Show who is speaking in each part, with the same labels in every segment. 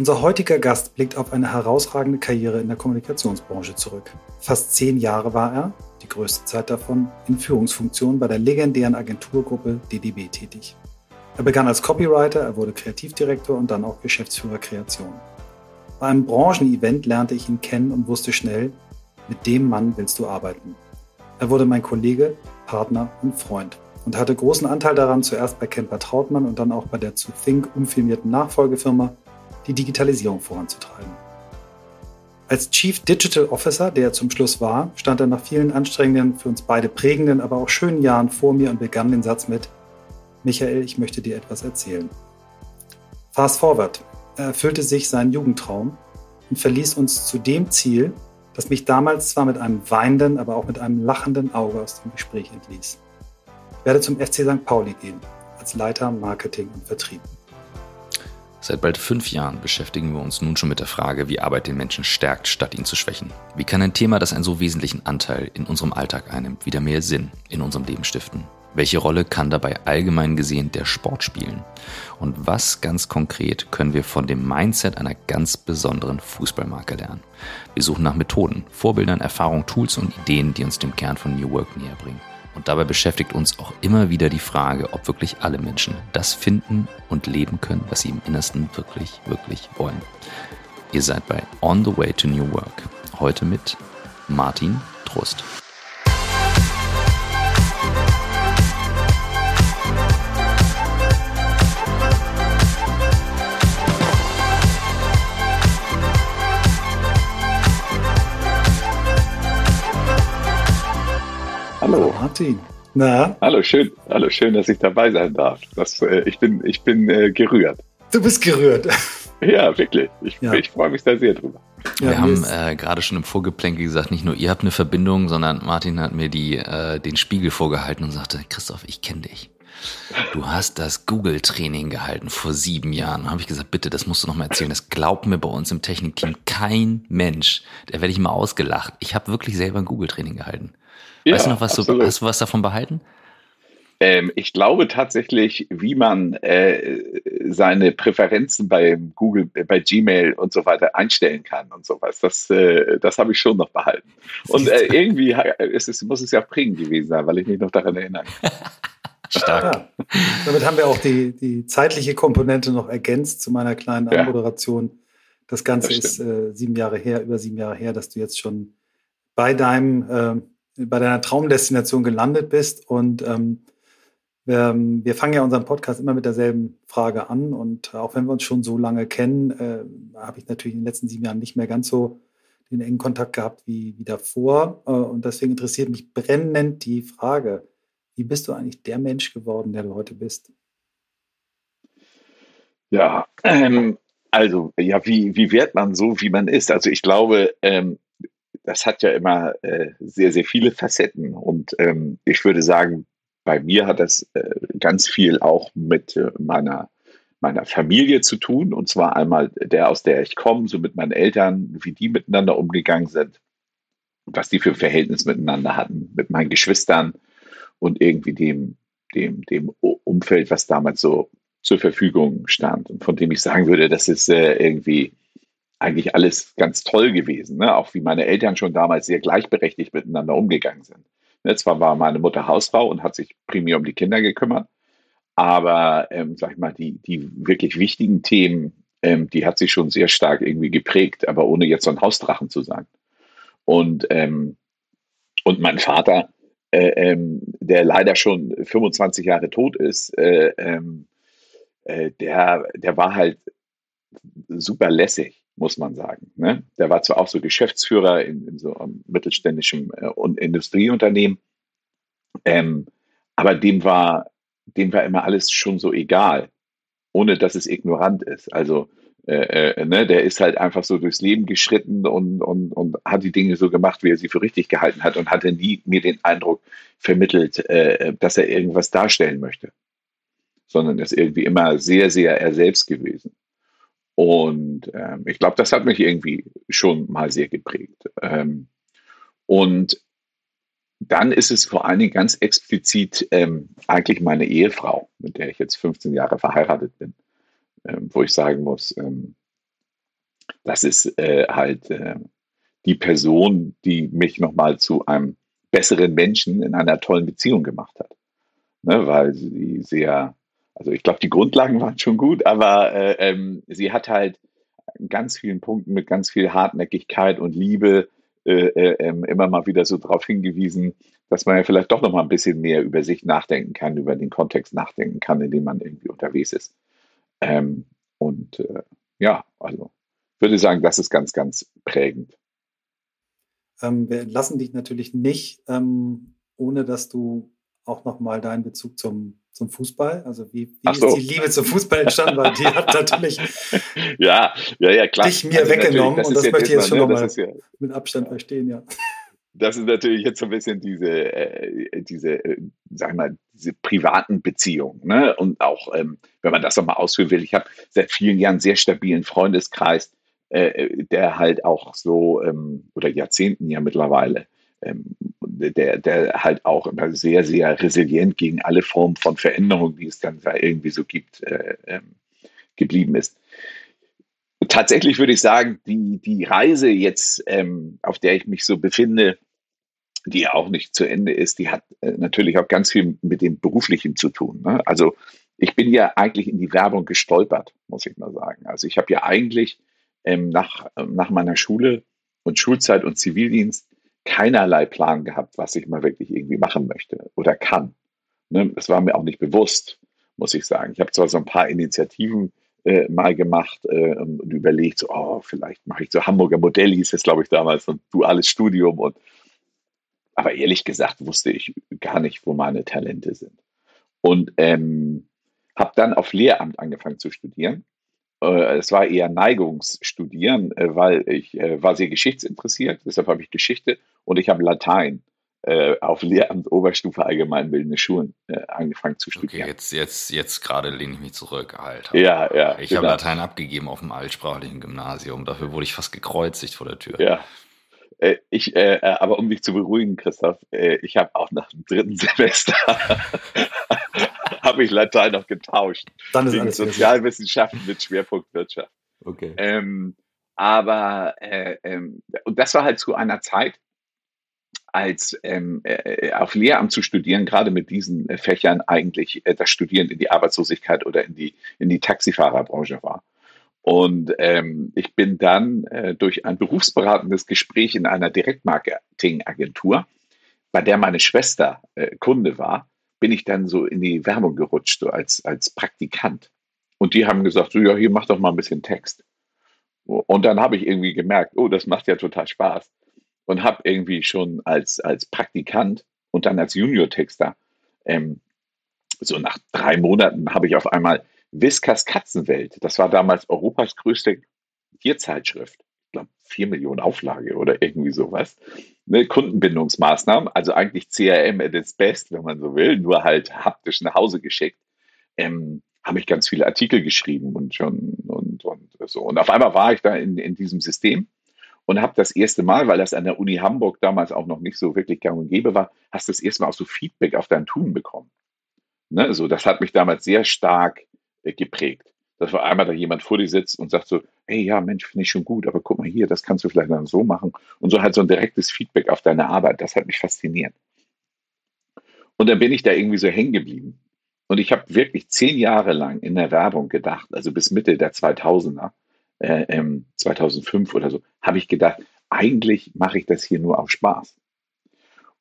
Speaker 1: Unser heutiger Gast blickt auf eine herausragende Karriere in der Kommunikationsbranche zurück. Fast zehn Jahre war er, die größte Zeit davon, in Führungsfunktionen bei der legendären Agenturgruppe DDB tätig. Er begann als Copywriter, er wurde Kreativdirektor und dann auch Geschäftsführer Kreation. Bei einem Branchenevent lernte ich ihn kennen und wusste schnell, mit dem Mann willst du arbeiten. Er wurde mein Kollege, Partner und Freund und hatte großen Anteil daran, zuerst bei Kemper Trautmann und dann auch bei der zu Think umfirmierten Nachfolgefirma die Digitalisierung voranzutreiben. Als Chief Digital Officer, der er zum Schluss war, stand er nach vielen anstrengenden, für uns beide prägenden, aber auch schönen Jahren vor mir und begann den Satz mit, Michael, ich möchte dir etwas erzählen. Fast forward, er erfüllte sich seinen Jugendtraum und verließ uns zu dem Ziel, das mich damals zwar mit einem weinenden, aber auch mit einem lachenden Auge aus dem Gespräch entließ. Ich werde zum FC St. Pauli gehen, als Leiter Marketing und Vertrieb.
Speaker 2: Seit bald fünf Jahren beschäftigen wir uns nun schon mit der Frage, wie Arbeit den Menschen stärkt, statt ihn zu schwächen. Wie kann ein Thema, das einen so wesentlichen Anteil in unserem Alltag einnimmt, wieder mehr Sinn in unserem Leben stiften? Welche Rolle kann dabei allgemein gesehen der Sport spielen? Und was ganz konkret können wir von dem Mindset einer ganz besonderen Fußballmarke lernen? Wir suchen nach Methoden, Vorbildern, Erfahrungen, Tools und Ideen, die uns dem Kern von New Work näher bringen. Und dabei beschäftigt uns auch immer wieder die Frage, ob wirklich alle Menschen das finden und leben können, was sie im Innersten wirklich, wirklich wollen. Ihr seid bei On the Way to New Work. Heute mit Martin Trost.
Speaker 1: Hallo. Martin. Na?
Speaker 3: Hallo, schön, hallo, schön, dass ich dabei sein darf. Das, äh, ich bin, ich bin äh, gerührt.
Speaker 1: Du bist gerührt.
Speaker 3: Ja, wirklich. Ich, ja. ich freue mich da sehr drüber.
Speaker 2: Wir ja, haben äh, gerade schon im Vorgeplänkel gesagt, nicht nur ihr habt eine Verbindung, sondern Martin hat mir die, äh, den Spiegel vorgehalten und sagte, Christoph, ich kenne dich. Du hast das Google-Training gehalten vor sieben Jahren. Da habe ich gesagt, bitte, das musst du noch mal erzählen. Das glaubt mir bei uns im Technikteam kein Mensch. Da werde ich mal ausgelacht. Ich habe wirklich selber ein Google-Training gehalten. Ja, weißt du noch, was du, hast du was davon behalten?
Speaker 3: Ähm, ich glaube tatsächlich, wie man äh, seine Präferenzen bei Google, bei Gmail und so weiter einstellen kann und sowas. Das, äh, das habe ich schon noch behalten. Und äh, irgendwie ist es, muss es ja prägend gewesen sein, weil ich mich noch daran erinnere.
Speaker 1: Stark. Ja. Damit haben wir auch die, die zeitliche Komponente noch ergänzt zu meiner kleinen Anmoderation. Das Ganze das ist äh, sieben Jahre her, über sieben Jahre her, dass du jetzt schon bei deinem äh, bei deiner Traumdestination gelandet bist. Und ähm, wir, wir, fangen ja unseren Podcast immer mit derselben Frage an. Und auch wenn wir uns schon so lange kennen, äh, habe ich natürlich in den letzten sieben Jahren nicht mehr ganz so den engen Kontakt gehabt wie, wie davor. Äh, und deswegen interessiert mich brennend die Frage, wie bist du eigentlich der Mensch geworden, der du heute bist?
Speaker 3: Ja, ähm, also, ja, wie, wie wird man so, wie man ist? Also ich glaube, ähm, das hat ja immer äh, sehr, sehr viele Facetten. Und ähm, ich würde sagen, bei mir hat das äh, ganz viel auch mit äh, meiner, meiner Familie zu tun. Und zwar einmal der, aus der ich komme, so mit meinen Eltern, wie die miteinander umgegangen sind, was die für ein Verhältnis miteinander hatten, mit meinen Geschwistern und irgendwie dem, dem, dem Umfeld, was damals so zur Verfügung stand und von dem ich sagen würde, das ist äh, irgendwie eigentlich alles ganz toll gewesen. Ne? Auch wie meine Eltern schon damals sehr gleichberechtigt miteinander umgegangen sind. Ne? Zwar war meine Mutter Hausfrau und hat sich primär um die Kinder gekümmert, aber ähm, sag ich mal, die, die wirklich wichtigen Themen, ähm, die hat sich schon sehr stark irgendwie geprägt, aber ohne jetzt so ein Hausdrachen zu sein. Und, ähm, und mein Vater, äh, ähm, der leider schon 25 Jahre tot ist, äh, ähm, äh, der, der war halt super lässig muss man sagen. Ne? Der war zwar auch so Geschäftsführer in, in so einem mittelständischen äh, Industrieunternehmen, ähm, aber dem war, dem war immer alles schon so egal, ohne dass es ignorant ist. Also äh, äh, ne, der ist halt einfach so durchs Leben geschritten und, und, und hat die Dinge so gemacht, wie er sie für richtig gehalten hat und hatte nie mir den Eindruck vermittelt, äh, dass er irgendwas darstellen möchte, sondern ist irgendwie immer sehr, sehr er selbst gewesen. Und ähm, ich glaube, das hat mich irgendwie schon mal sehr geprägt. Ähm, und dann ist es vor allen Dingen ganz explizit ähm, eigentlich meine Ehefrau, mit der ich jetzt 15 Jahre verheiratet bin, wo ich sagen muss, ähm, das ist äh, halt äh, die Person, die mich nochmal zu einem besseren Menschen in einer tollen Beziehung gemacht hat. Ne, weil sie sehr, also ich glaube, die Grundlagen waren schon gut, aber äh, ähm, sie hat halt in ganz vielen Punkten mit ganz viel Hartnäckigkeit und Liebe äh, äh, ähm, immer mal wieder so darauf hingewiesen, dass man ja vielleicht doch noch mal ein bisschen mehr über sich nachdenken kann, über den Kontext nachdenken kann, in dem man irgendwie unterwegs ist. Ähm, und äh, ja, also würde sagen, das ist ganz, ganz prägend.
Speaker 1: Ähm, wir lassen dich natürlich nicht, ähm, ohne dass du auch nochmal deinen Bezug zum, zum Fußball, also wie, wie so. ist die Liebe zum Fußball entstanden, weil die hat natürlich
Speaker 3: ja, ja, ja, klar.
Speaker 1: dich mir also weggenommen das und das möchte ich jetzt schon ne, nochmal ja, mit Abstand verstehen, ja.
Speaker 3: Das ist natürlich jetzt so ein bisschen diese, äh, diese, äh, sag mal, diese privaten Beziehungen, ne? Und auch, ähm, wenn man das nochmal ausführen will, ich habe seit vielen Jahren einen sehr stabilen Freundeskreis, äh, der halt auch so, ähm, oder Jahrzehnten ja mittlerweile, ähm, der, der halt auch immer sehr, sehr resilient gegen alle Formen von Veränderungen, die es dann da irgendwie so gibt, äh, ähm, geblieben ist. Tatsächlich würde ich sagen, die, die Reise jetzt, ähm, auf der ich mich so befinde, die auch nicht zu Ende ist, die hat äh, natürlich auch ganz viel mit dem Beruflichen zu tun. Ne? Also ich bin ja eigentlich in die Werbung gestolpert, muss ich mal sagen. Also ich habe ja eigentlich ähm, nach, nach meiner Schule und Schulzeit und Zivildienst keinerlei Plan gehabt, was ich mal wirklich irgendwie machen möchte oder kann. Ne? Das war mir auch nicht bewusst, muss ich sagen. Ich habe zwar so ein paar Initiativen äh, mal gemacht äh, und überlegt, so, oh, vielleicht mache ich so Hamburger Modell, hieß es, glaube ich, damals, ein duales Studium. Und, aber ehrlich gesagt wusste ich gar nicht, wo meine Talente sind. Und ähm, habe dann auf Lehramt angefangen zu studieren äh, es war eher Neigungsstudieren, äh, weil ich äh, war sehr geschichtsinteressiert, deshalb habe ich Geschichte und ich habe Latein auf Lehramt Oberstufe allgemeinbildende Schulen angefangen zu studieren.
Speaker 2: Okay, jetzt, jetzt, jetzt gerade lehne ich mich zurück, Alter.
Speaker 3: Ja, ja.
Speaker 2: Ich genau. habe Latein abgegeben auf dem altsprachlichen Gymnasium. Dafür wurde ich fast gekreuzigt vor der Tür.
Speaker 3: Ja. Ich, äh, aber um dich zu beruhigen, Christoph, äh, ich habe auch nach dem dritten Semester habe ich Latein noch getauscht. Dann ist alles Sozialwissenschaften mit Schwerpunkt Wirtschaft.
Speaker 2: Okay.
Speaker 3: Ähm, aber äh, ähm, und das war halt zu einer Zeit, als ähm, äh, auf Lehramt zu studieren, gerade mit diesen äh, Fächern eigentlich äh, das Studieren in die Arbeitslosigkeit oder in die in die Taxifahrerbranche war. Und ähm, ich bin dann äh, durch ein berufsberatendes Gespräch in einer Direktmarketingagentur, bei der meine Schwester äh, Kunde war, bin ich dann so in die Werbung gerutscht, so als, als Praktikant. Und die haben gesagt, so, ja, hier mach doch mal ein bisschen Text. Und dann habe ich irgendwie gemerkt, oh, das macht ja total Spaß. Und habe irgendwie schon als, als Praktikant und dann als Junior-Texter, ähm, so nach drei Monaten habe ich auf einmal Whiskas Katzenwelt, das war damals Europas größte Tierzeitschrift, ich glaube, vier Millionen Auflage oder irgendwie sowas. Ne, Kundenbindungsmaßnahmen, also eigentlich CRM at its best, wenn man so will, nur halt haptisch nach Hause geschickt. Ähm, habe ich ganz viele Artikel geschrieben und schon und, und so. Und auf einmal war ich da in, in diesem System und habe das erste Mal, weil das an der Uni Hamburg damals auch noch nicht so wirklich gang und gäbe war, hast du das erste Mal auch so Feedback auf dein Tun bekommen. Ne? Also das hat mich damals sehr stark äh, geprägt dass auf einmal da jemand vor dir sitzt und sagt so, hey, ja, Mensch, finde ich schon gut, aber guck mal hier, das kannst du vielleicht dann so machen. Und so halt so ein direktes Feedback auf deine Arbeit, das hat mich fasziniert. Und dann bin ich da irgendwie so hängen geblieben. Und ich habe wirklich zehn Jahre lang in der Werbung gedacht, also bis Mitte der 2000er, äh, ähm, 2005 oder so, habe ich gedacht, eigentlich mache ich das hier nur auf Spaß.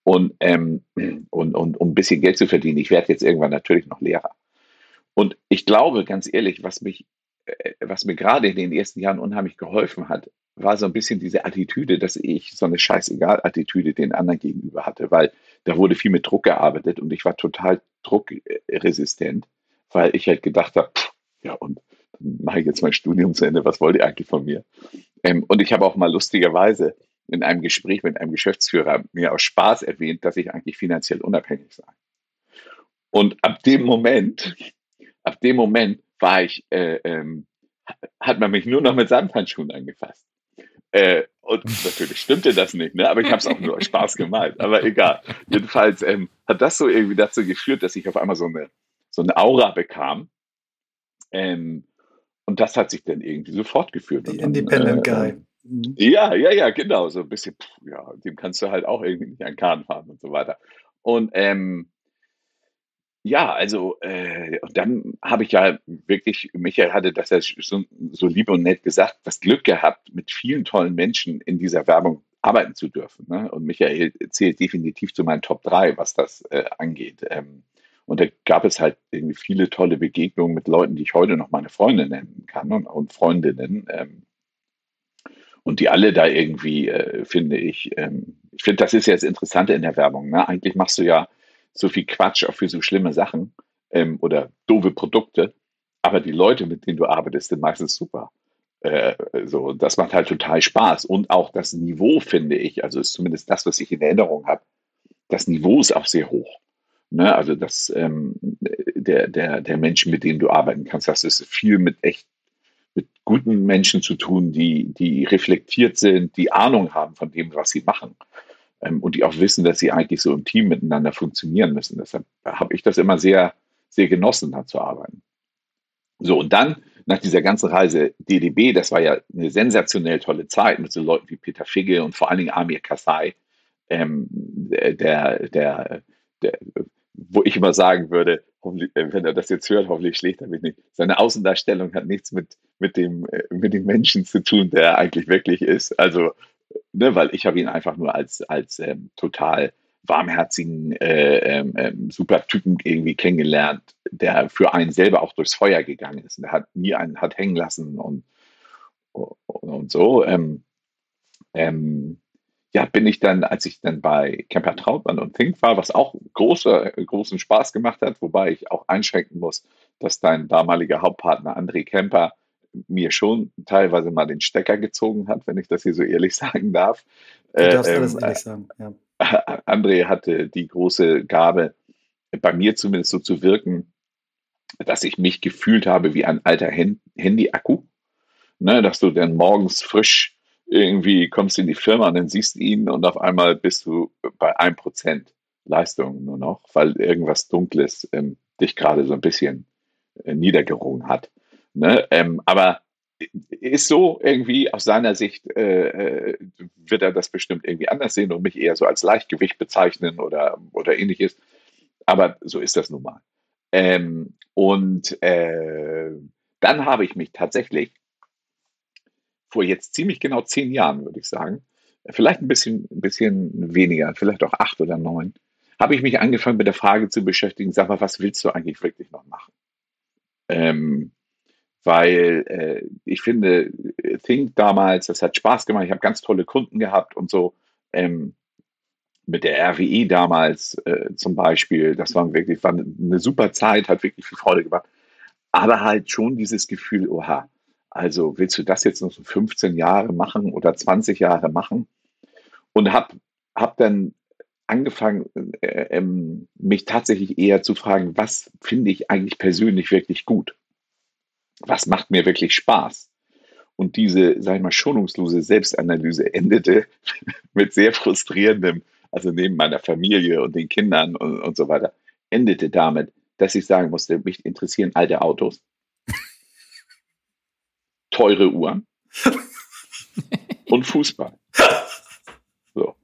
Speaker 3: Und, ähm, und, und um ein bisschen Geld zu verdienen. Ich werde jetzt irgendwann natürlich noch Lehrer. Und ich glaube, ganz ehrlich, was mich, äh, was mir gerade in den ersten Jahren unheimlich geholfen hat, war so ein bisschen diese Attitüde, dass ich so eine Scheißegal-Attitüde den anderen gegenüber hatte, weil da wurde viel mit Druck gearbeitet und ich war total druckresistent, weil ich halt gedacht habe, ja und mache ich jetzt mein Studium zu Ende, was wollt ihr eigentlich von mir? Ähm, und ich habe auch mal lustigerweise in einem Gespräch mit einem Geschäftsführer mir aus Spaß erwähnt, dass ich eigentlich finanziell unabhängig sei. Und ab dem Moment ab dem Moment war ich, äh, ähm, hat man mich nur noch mit Samthandschuhen angefasst. Äh, und natürlich stimmte das nicht, ne? aber ich habe es auch nur aus Spaß gemalt. Aber egal. Jedenfalls ähm, hat das so irgendwie dazu geführt, dass ich auf einmal so eine, so eine Aura bekam. Ähm, und das hat sich dann irgendwie so fortgeführt.
Speaker 1: Die Independent äh, Guy.
Speaker 3: Mhm. Ja, ja, ja, genau. So ein bisschen, pff, ja, dem kannst du halt auch irgendwie nicht an Kahn fahren und so weiter. Und ähm, ja, also äh, und dann habe ich ja wirklich, Michael hatte das ja so, so lieb und nett gesagt, das Glück gehabt, mit vielen tollen Menschen in dieser Werbung arbeiten zu dürfen. Ne? Und Michael zählt definitiv zu meinen Top 3, was das äh, angeht. Ähm, und da gab es halt irgendwie viele tolle Begegnungen mit Leuten, die ich heute noch meine Freunde nennen kann und, und Freundinnen. Ähm, und die alle da irgendwie, äh, finde ich, ähm, ich finde, das ist ja das Interessante in der Werbung. Ne? Eigentlich machst du ja so viel Quatsch auch für so schlimme Sachen ähm, oder doofe Produkte, aber die Leute, mit denen du arbeitest, sind meistens super. Äh, so, das macht halt total Spaß. Und auch das Niveau, finde ich, also ist zumindest das, was ich in Erinnerung habe, das Niveau ist auch sehr hoch. Ne? Also das, ähm, der, der, der Menschen, mit denen du arbeiten kannst, das ist viel mit echt mit guten Menschen zu tun, die, die reflektiert sind, die Ahnung haben von dem, was sie machen. Ähm, und die auch wissen, dass sie eigentlich so im Team miteinander funktionieren müssen. Deshalb habe ich das immer sehr, sehr genossen, da zu arbeiten. So, und dann nach dieser ganzen Reise DDB, das war ja eine sensationell tolle Zeit mit so Leuten wie Peter Figge und vor allen Dingen Amir Kassai, ähm, der, der, der, wo ich immer sagen würde, äh, wenn er das jetzt hört, hoffentlich schlägt er mich nicht. Seine Außendarstellung hat nichts mit, mit, dem, äh, mit dem Menschen zu tun, der er eigentlich wirklich ist. Also, ne, weil ich habe ihn einfach nur als, als ähm, total warmherzigen, äh, ähm, ähm, super Typen irgendwie kennengelernt, der für einen selber auch durchs Feuer gegangen ist. Und der hat nie einen hat hängen lassen und, und, und so. Ähm, ähm, ja, bin ich dann, als ich dann bei Camper Trautmann und Think war, was auch große, großen Spaß gemacht hat, wobei ich auch einschränken muss, dass dein damaliger Hauptpartner André Kemper mir schon teilweise mal den Stecker gezogen hat, wenn ich das hier so ehrlich sagen darf.
Speaker 1: Du darfst äh, alles ähm, ehrlich sagen, ja.
Speaker 3: André hatte die große Gabe, bei mir zumindest so zu wirken, dass ich mich gefühlt habe wie ein alter Handy-Akku. Ne, dass du dann morgens frisch irgendwie kommst in die Firma und dann siehst du ihn und auf einmal bist du bei 1% Leistung nur noch, weil irgendwas Dunkles ähm, dich gerade so ein bisschen äh, niedergerungen hat. Ne? Ähm, aber ist so irgendwie aus seiner Sicht, äh, äh, wird er das bestimmt irgendwie anders sehen und mich eher so als Leichtgewicht bezeichnen oder, oder ähnliches. Aber so ist das nun mal. Ähm, und äh, dann habe ich mich tatsächlich vor jetzt ziemlich genau zehn Jahren, würde ich sagen, vielleicht ein bisschen, ein bisschen weniger, vielleicht auch acht oder neun, habe ich mich angefangen mit der Frage zu beschäftigen, sag mal, was willst du eigentlich wirklich noch machen? Ähm, weil äh, ich finde, Think damals, das hat Spaß gemacht, ich habe ganz tolle Kunden gehabt und so. Ähm, mit der RWE damals äh, zum Beispiel, das war wirklich war eine super Zeit, hat wirklich viel Freude gemacht. Aber halt schon dieses Gefühl, oha, also willst du das jetzt noch so 15 Jahre machen oder 20 Jahre machen? Und habe hab dann angefangen, äh, ähm, mich tatsächlich eher zu fragen, was finde ich eigentlich persönlich wirklich gut? Was macht mir wirklich Spaß? Und diese, sag ich mal, schonungslose Selbstanalyse endete mit sehr frustrierendem, also neben meiner Familie und den Kindern und, und so weiter, endete damit, dass ich sagen musste, mich interessieren alte Autos teure Uhren und Fußball. So.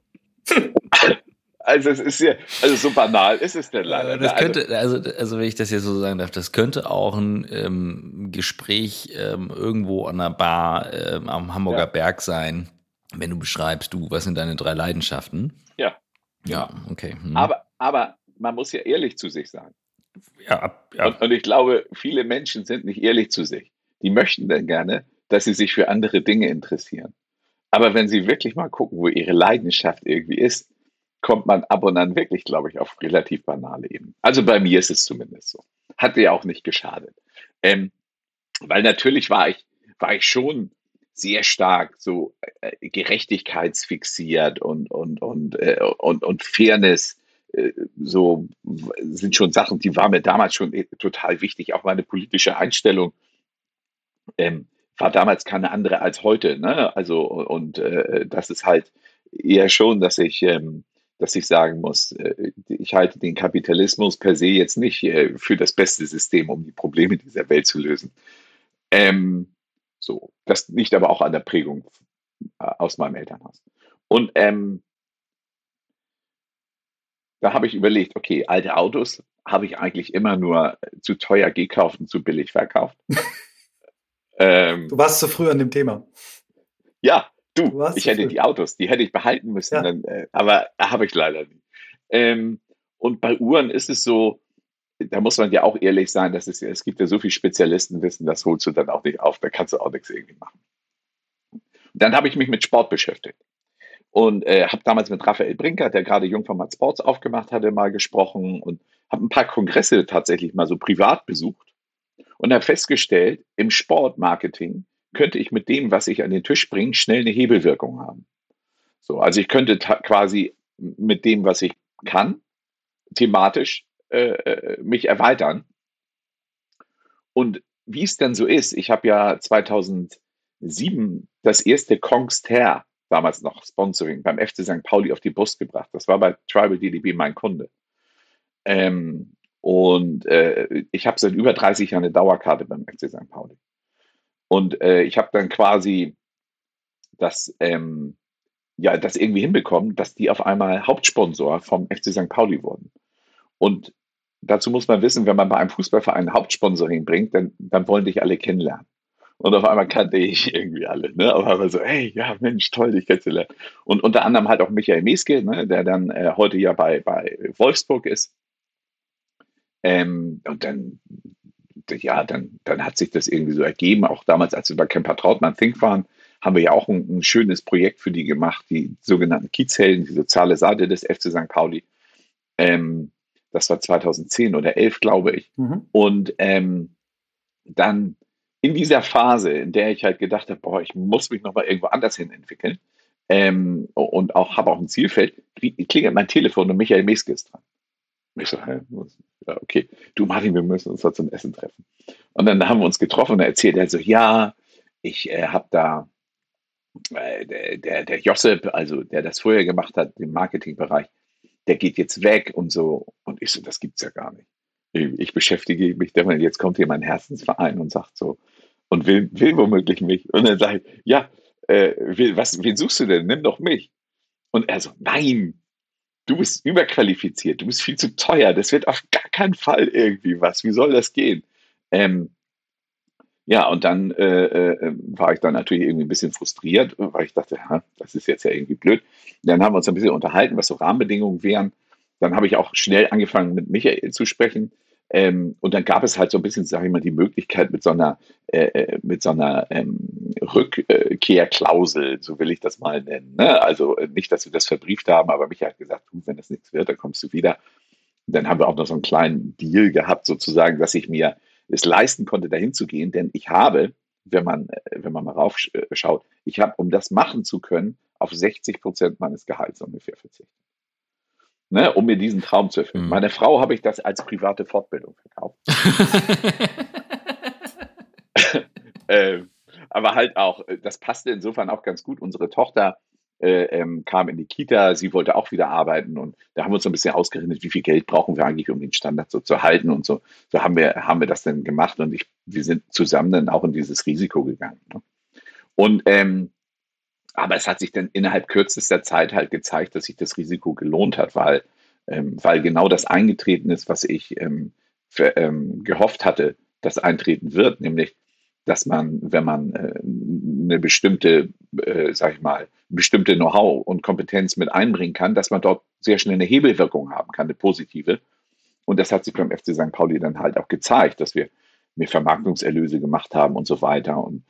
Speaker 3: Also es ist ja, also so banal ist es denn leider.
Speaker 2: Das könnte, also, also wenn ich das jetzt so sagen darf, das könnte auch ein ähm, Gespräch ähm, irgendwo an einer Bar ähm, am Hamburger ja. Berg sein, wenn du beschreibst, du, was sind deine drei Leidenschaften?
Speaker 3: Ja.
Speaker 2: Ja, okay.
Speaker 3: Hm. Aber, aber man muss ja ehrlich zu sich sein.
Speaker 2: Ja, ja.
Speaker 3: Und, und ich glaube, viele Menschen sind nicht ehrlich zu sich die möchten dann gerne, dass sie sich für andere Dinge interessieren. Aber wenn sie wirklich mal gucken, wo ihre Leidenschaft irgendwie ist, kommt man ab und an wirklich, glaube ich, auf relativ banale Ebenen. Also bei mir ist es zumindest so. Hat ja auch nicht geschadet. Ähm, weil natürlich war ich, war ich schon sehr stark so äh, gerechtigkeitsfixiert und, und, und, äh, und, und Fairness. Äh, so sind schon Sachen, die waren mir damals schon äh, total wichtig. Auch meine politische Einstellung ähm, war damals keine andere als heute. Ne? Also und äh, das ist halt eher schon, dass ich, ähm, dass ich sagen muss, äh, ich halte den Kapitalismus per se jetzt nicht äh, für das beste System, um die Probleme dieser Welt zu lösen. Ähm, so, das liegt aber auch an der Prägung äh, aus meinem Elternhaus. Und ähm, da habe ich überlegt, okay, alte Autos habe ich eigentlich immer nur zu teuer gekauft und zu billig verkauft.
Speaker 1: ähm, du warst zu früh an dem Thema.
Speaker 3: Ja, du, du ich hätte früh. die Autos, die hätte ich behalten müssen, ja. dann, äh, aber habe ich leider nicht. Ähm, und bei Uhren ist es so, da muss man ja auch ehrlich sein, dass es, es gibt ja so viel Spezialistenwissen, das holst du dann auch nicht auf, da kannst du auch nichts irgendwie machen. Dann habe ich mich mit Sport beschäftigt und äh, habe damals mit Raphael Brinker, der gerade Jungformat Sports aufgemacht hatte, mal gesprochen und habe ein paar Kongresse tatsächlich mal so privat besucht und habe festgestellt, im Sportmarketing könnte ich mit dem, was ich an den Tisch bringe, schnell eine Hebelwirkung haben. So, also ich könnte quasi mit dem, was ich kann, thematisch äh, äh, mich erweitern. Und wie es denn so ist, ich habe ja 2007 das erste Kongster, damals noch Sponsoring, beim FC St. Pauli auf die Brust gebracht. Das war bei Tribal DDB mein Kunde. Ähm, und äh, ich habe seit über 30 Jahren eine Dauerkarte beim FC St. Pauli. Und äh, ich habe dann quasi das, ähm, ja, das irgendwie hinbekommen, dass die auf einmal Hauptsponsor vom FC St. Pauli wurden. Und dazu muss man wissen, wenn man bei einem Fußballverein Hauptsponsoring bringt, dann, dann wollen dich alle kennenlernen. Und auf einmal kannte ich irgendwie alle. Ne? Aber einmal so, hey, ja, Mensch, toll, dich kennenzulernen. Und unter anderem halt auch Michael Meske, ne? der dann äh, heute ja bei, bei Wolfsburg ist. Ähm, und dann, ja, dann, dann hat sich das irgendwie so ergeben. Auch damals, als wir bei Camper Trautmann Think waren, haben wir ja auch ein, ein, schönes Projekt für die gemacht, die sogenannten Kiezhelden, die soziale Seite des FC St. Pauli. Ähm, das war 2010 oder 11, glaube ich. Mhm. Und ähm, dann in dieser Phase, in der ich halt gedacht habe, boah, ich muss mich nochmal irgendwo anders hin entwickeln ähm, und auch habe auch ein Zielfeld, klingelt mein Telefon und Michael Meske ist dran. Ich so, ja, okay, du Martin, wir müssen uns da zum Essen treffen. Und dann haben wir uns getroffen und er erzählt er so, ja, ich äh, habe da äh, der, der, Josep, also der das vorher gemacht hat, im Marketingbereich, der geht jetzt weg und so. Und ich so, das gibt's ja gar nicht. Ich beschäftige mich damit, jetzt kommt hier mein Herzensverein und sagt so, und will, will womöglich mich. Und dann sage ich, ja, äh, was, wen suchst du denn? Nimm doch mich. Und er so, nein, du bist überqualifiziert, du bist viel zu teuer, das wird auf gar keinen Fall irgendwie was. Wie soll das gehen? Ähm, ja, und dann äh, äh, war ich dann natürlich irgendwie ein bisschen frustriert, weil ich dachte, ja, das ist jetzt ja irgendwie blöd. Dann haben wir uns ein bisschen unterhalten, was so Rahmenbedingungen wären. Dann habe ich auch schnell angefangen, mit Michael zu sprechen. Ähm, und dann gab es halt so ein bisschen, sage ich mal, die Möglichkeit mit so einer, äh, äh, mit so einer ähm, Rückkehrklausel, so will ich das mal nennen. Ne? Also äh, nicht, dass wir das verbrieft haben, aber Michael hat gesagt, du, wenn das nichts wird, dann kommst du wieder. Und dann haben wir auch noch so einen kleinen Deal gehabt, sozusagen, dass ich mir es leisten konnte, dahin zu gehen. Denn ich habe, wenn man, wenn man mal raufschaut, ich habe, um das machen zu können, auf 60 Prozent meines Gehalts ungefähr verzichtet. Ne, um mir diesen Traum zu erfüllen. Mhm. Meine Frau habe ich das als private Fortbildung verkauft. äh, aber halt auch, das passte insofern auch ganz gut. Unsere Tochter äh, ähm, kam in die Kita, sie wollte auch wieder arbeiten und da haben wir uns so ein bisschen ausgerechnet, wie viel Geld brauchen wir eigentlich, um den Standard so zu halten und so. So haben wir, haben wir das dann gemacht und ich, wir sind zusammen dann auch in dieses Risiko gegangen. Ne? Und ähm, aber es hat sich dann innerhalb kürzester Zeit halt gezeigt, dass sich das Risiko gelohnt hat, weil, ähm, weil genau das eingetreten ist, was ich ähm, für, ähm, gehofft hatte, dass eintreten wird, nämlich dass man, wenn man äh, eine bestimmte, äh, sag ich mal, bestimmte Know-how und Kompetenz mit einbringen kann, dass man dort sehr schnell eine Hebelwirkung haben kann, eine positive. Und das hat sich beim FC St. Pauli dann halt auch gezeigt, dass wir mehr Vermarktungserlöse gemacht haben und so weiter. Und,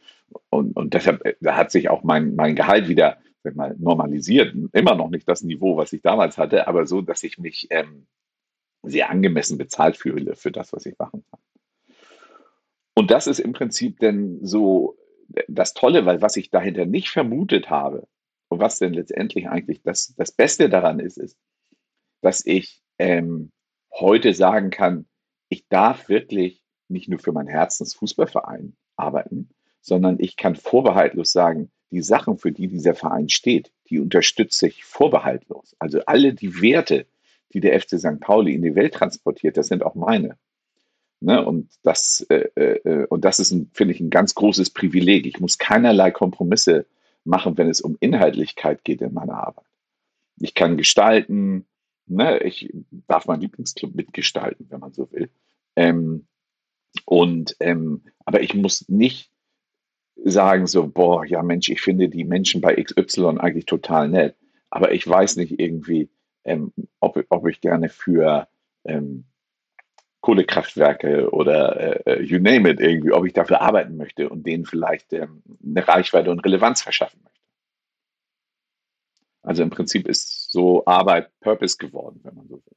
Speaker 3: und, und deshalb äh, hat sich auch mein, mein Gehalt wieder mal, normalisiert. Immer noch nicht das Niveau, was ich damals hatte, aber so, dass ich mich ähm, sehr angemessen bezahlt fühle für das, was ich machen kann. Und das ist im Prinzip denn so das Tolle, weil was ich dahinter nicht vermutet habe und was denn letztendlich eigentlich das, das Beste daran ist, ist, dass ich ähm, heute sagen kann, ich darf wirklich nicht nur für meinen Herzensfußballverein arbeiten, sondern ich kann vorbehaltlos sagen, die Sachen, für die dieser Verein steht, die unterstütze ich vorbehaltlos. Also alle die Werte, die der FC St. Pauli in die Welt transportiert, das sind auch meine. Ne? Und das, äh, äh, und das ist, finde ich, ein ganz großes Privileg. Ich muss keinerlei Kompromisse machen, wenn es um Inhaltlichkeit geht in meiner Arbeit. Ich kann gestalten, ne? ich darf meinen Lieblingsclub mitgestalten, wenn man so will. Ähm, und ähm, aber ich muss nicht sagen so, boah, ja Mensch, ich finde die Menschen bei XY eigentlich total nett, aber ich weiß nicht irgendwie, ähm, ob, ob ich gerne für ähm, Kohlekraftwerke oder äh, you name it irgendwie, ob ich dafür arbeiten möchte und denen vielleicht ähm, eine Reichweite und Relevanz verschaffen möchte. Also im Prinzip ist so Arbeit Purpose geworden, wenn man so will.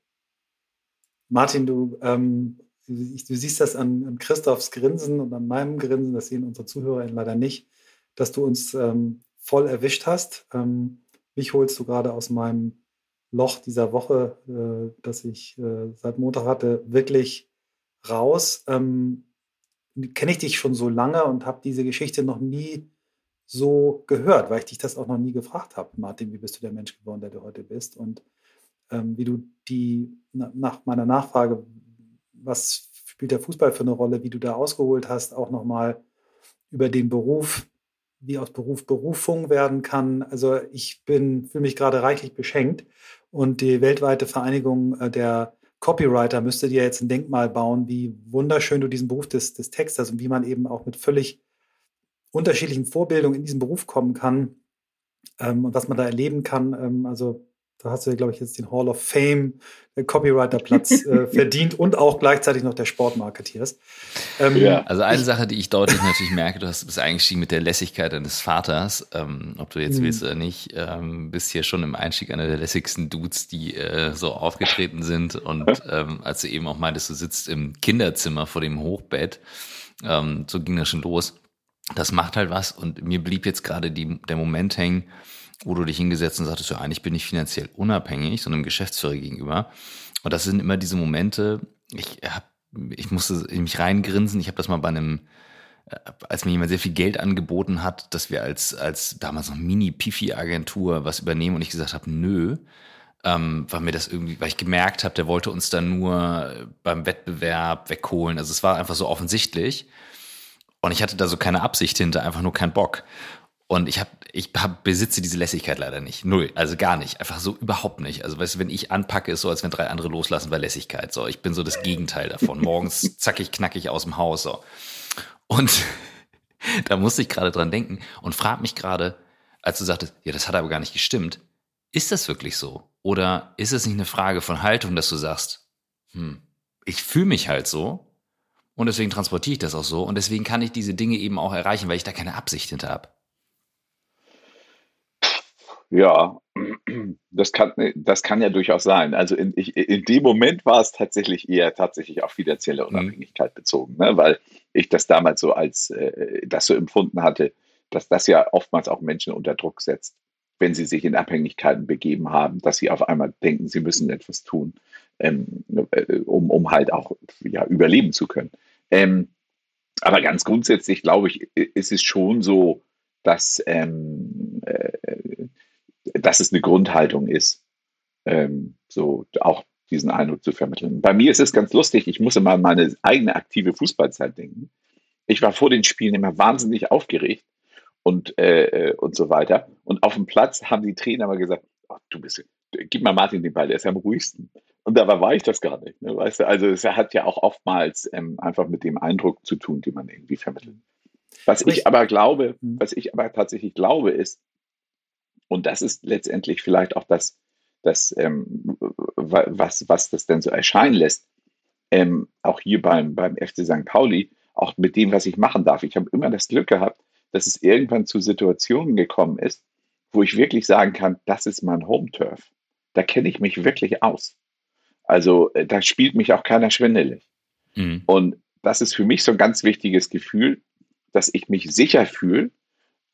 Speaker 1: Martin, du, ähm, du, du siehst das an, an, Christophs Grinsen und an meinem Grinsen, das sehen unsere ZuhörerInnen leider nicht, dass du uns ähm, voll erwischt hast. Ähm, mich holst du gerade aus meinem Loch dieser Woche, äh, das ich äh, seit Montag hatte, wirklich raus. Ähm, Kenne ich dich schon so lange und habe diese Geschichte noch nie so gehört, weil ich dich das auch noch nie gefragt habe, Martin, wie bist du der Mensch geworden, der du heute bist? Und ähm, wie du die, na, nach meiner Nachfrage, was spielt der Fußball für eine Rolle, wie du da ausgeholt hast, auch nochmal über den Beruf wie aus Beruf Berufung werden kann. Also ich bin, fühle mich gerade reichlich beschenkt und die weltweite Vereinigung äh, der Copywriter müsste dir jetzt ein Denkmal bauen, wie wunderschön du diesen Beruf des, des Texters und wie man eben auch mit völlig unterschiedlichen Vorbildungen in diesen Beruf kommen kann ähm, und was man da erleben kann. Ähm, also da hast du ja, glaube ich, jetzt den Hall of Fame, den Copywriter-Platz äh, verdient und auch gleichzeitig noch der Sportmarketeers.
Speaker 2: Ähm, ja. Also eine Sache, die ich deutlich natürlich merke, du hast, bist eingestiegen mit der Lässigkeit deines Vaters, ähm, ob du jetzt mhm. willst oder nicht, ähm, bist hier schon im Einstieg einer der lässigsten Dudes, die äh, so aufgetreten sind. Und ähm, als du eben auch meintest, du sitzt im Kinderzimmer vor dem Hochbett, ähm, so ging das schon los. Das macht halt was und mir blieb jetzt gerade der Moment hängen, wo du dich hingesetzt und sagtest, ja, eigentlich bin ich finanziell unabhängig, so einem Geschäftsführer gegenüber. Und das sind immer diese Momente, ich hab, ich musste mich reingrinsen, ich habe das mal bei einem, äh, als mir jemand sehr viel Geld angeboten hat, dass wir als, als damals noch Mini-Pifi-Agentur was übernehmen und ich gesagt habe, nö, ähm, weil mir das irgendwie, weil ich gemerkt habe, der wollte uns dann nur beim Wettbewerb wegholen. Also es war einfach so offensichtlich. Und ich hatte da so keine Absicht hinter, einfach nur keinen Bock. Und ich habe, ich hab, besitze diese Lässigkeit leider nicht. Null. Also gar nicht. Einfach so überhaupt nicht. Also weißt du, wenn ich anpacke, ist so, als wenn drei andere loslassen bei Lässigkeit. So, ich bin so das Gegenteil davon. Morgens zackig, knackig aus dem Haus. So. Und da musste ich gerade dran denken und frag mich gerade, als du sagtest, ja, das hat aber gar nicht gestimmt. Ist das wirklich so? Oder ist es nicht eine Frage von Haltung, dass du sagst, hm, ich fühle mich halt so und deswegen transportiere ich das auch so und deswegen kann ich diese Dinge eben auch erreichen, weil ich da keine Absicht hinter habe.
Speaker 3: Ja, das kann, das kann ja durchaus sein. Also in, ich, in dem Moment war es tatsächlich eher tatsächlich auf finanzielle mhm. Unabhängigkeit bezogen, ne? weil ich das damals so als äh, das so empfunden hatte, dass das ja oftmals auch Menschen unter Druck setzt, wenn sie sich in Abhängigkeiten begeben haben, dass sie auf einmal denken, sie müssen etwas tun, ähm, äh, um, um halt auch ja, überleben zu können. Ähm, aber ganz grundsätzlich glaube ich, ist es schon so, dass ähm, äh, dass es eine Grundhaltung ist, ähm, so auch diesen Eindruck zu vermitteln. Bei mir ist es ganz lustig, ich muss immer an meine eigene aktive Fußballzeit denken. Ich war vor den Spielen immer wahnsinnig aufgeregt und, äh, und so weiter. Und auf dem Platz haben die Trainer mal gesagt, oh, du bist, gib mal Martin den Ball, der ist ja am ruhigsten. Und dabei war ich das gar nicht. Ne, weißt du? Also es hat ja auch oftmals ähm, einfach mit dem Eindruck zu tun, den man irgendwie vermittelt. Was ich aber glaube, hm. was ich aber tatsächlich glaube, ist, und das ist letztendlich vielleicht auch das, das ähm, was, was das denn so erscheinen lässt. Ähm, auch hier beim, beim FC St. Pauli, auch mit dem, was ich machen darf. Ich habe immer das Glück gehabt, dass es irgendwann zu Situationen gekommen ist, wo ich wirklich sagen kann, das ist mein Home-Turf. Da kenne ich mich wirklich aus. Also äh, da spielt mich auch keiner schwindelig. Mhm. Und das ist für mich so ein ganz wichtiges Gefühl, dass ich mich sicher fühle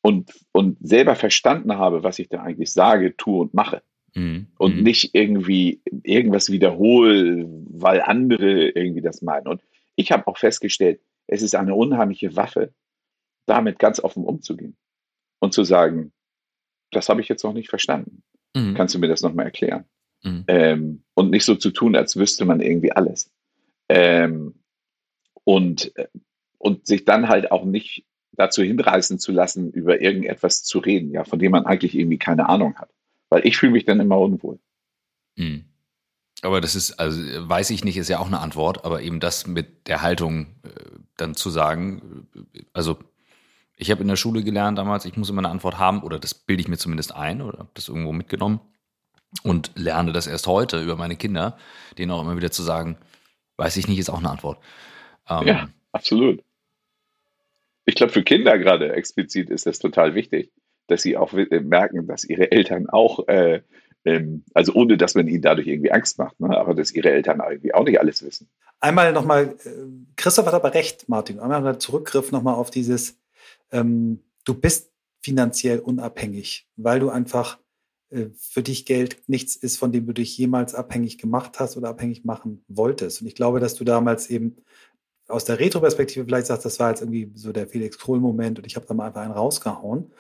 Speaker 3: und, und selber verstanden habe, was ich da eigentlich sage, tue und mache. Mhm. Und mhm. nicht irgendwie irgendwas wiederhole, weil andere irgendwie das meinen. Und ich habe auch festgestellt, es ist eine unheimliche Waffe, damit ganz offen umzugehen und zu sagen, das habe ich jetzt noch nicht verstanden. Mhm. Kannst du mir das nochmal erklären? Mhm. Ähm, und nicht so zu tun, als wüsste man irgendwie alles. Ähm, Und, äh, und sich dann halt auch nicht dazu hinreißen zu lassen, über irgendetwas zu reden, ja, von dem man eigentlich irgendwie keine Ahnung hat. Weil ich fühle mich dann immer unwohl.
Speaker 2: Mhm. Aber das ist, also weiß ich nicht, ist ja auch eine Antwort, aber eben das mit der Haltung äh, dann zu sagen, äh, also ich habe in der Schule gelernt damals, ich muss immer eine Antwort haben, oder das bilde ich mir zumindest ein oder habe das irgendwo mitgenommen und lerne das erst heute über meine Kinder, denen auch immer wieder zu sagen, weiß ich nicht, ist auch eine Antwort.
Speaker 3: Ähm, ja, absolut. Ich glaube, für Kinder gerade explizit ist das total wichtig, dass sie auch merken, dass ihre Eltern auch, äh, ähm, also ohne dass man ihnen dadurch irgendwie Angst macht, ne, aber dass ihre Eltern irgendwie auch nicht alles wissen.
Speaker 1: Einmal nochmal, äh, Christoph hat aber recht, Martin, einmal der Zurückgriff nochmal auf dieses, ähm, du bist finanziell unabhängig, weil du einfach äh, für dich Geld nichts ist, von dem du dich jemals abhängig gemacht hast oder abhängig machen wolltest. Und ich glaube, dass du damals eben aus der Retro-Perspektive vielleicht sagst, das war jetzt irgendwie so der Felix Krohl-Moment und ich habe da mal einfach einen rausgehauen.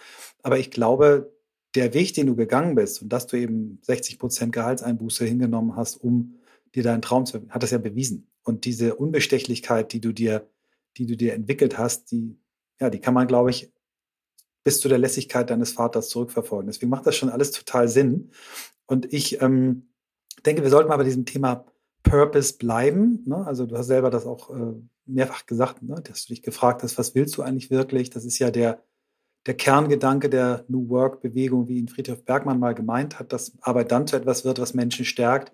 Speaker 1: Aber ich glaube, der Weg, den du gegangen bist und dass du eben 60 Prozent Gehaltseinbuße hingenommen hast, um dir deinen Traum zu, hat das ja bewiesen. Und diese Unbestechlichkeit, die du dir, die du dir entwickelt hast, die, ja, die kann man, glaube ich, bis zu der Lässigkeit deines Vaters zurückverfolgen. Deswegen macht das schon alles total Sinn. Und ich ähm, denke, wir sollten mal bei diesem Thema Purpose bleiben. Ne? Also du hast selber das auch äh, mehrfach gesagt, ne? dass du dich gefragt hast, was willst du eigentlich wirklich? Das ist ja der, der Kerngedanke der New Work-Bewegung, wie ihn Friedrich Bergmann mal gemeint hat, dass Arbeit dann zu etwas wird, was Menschen stärkt,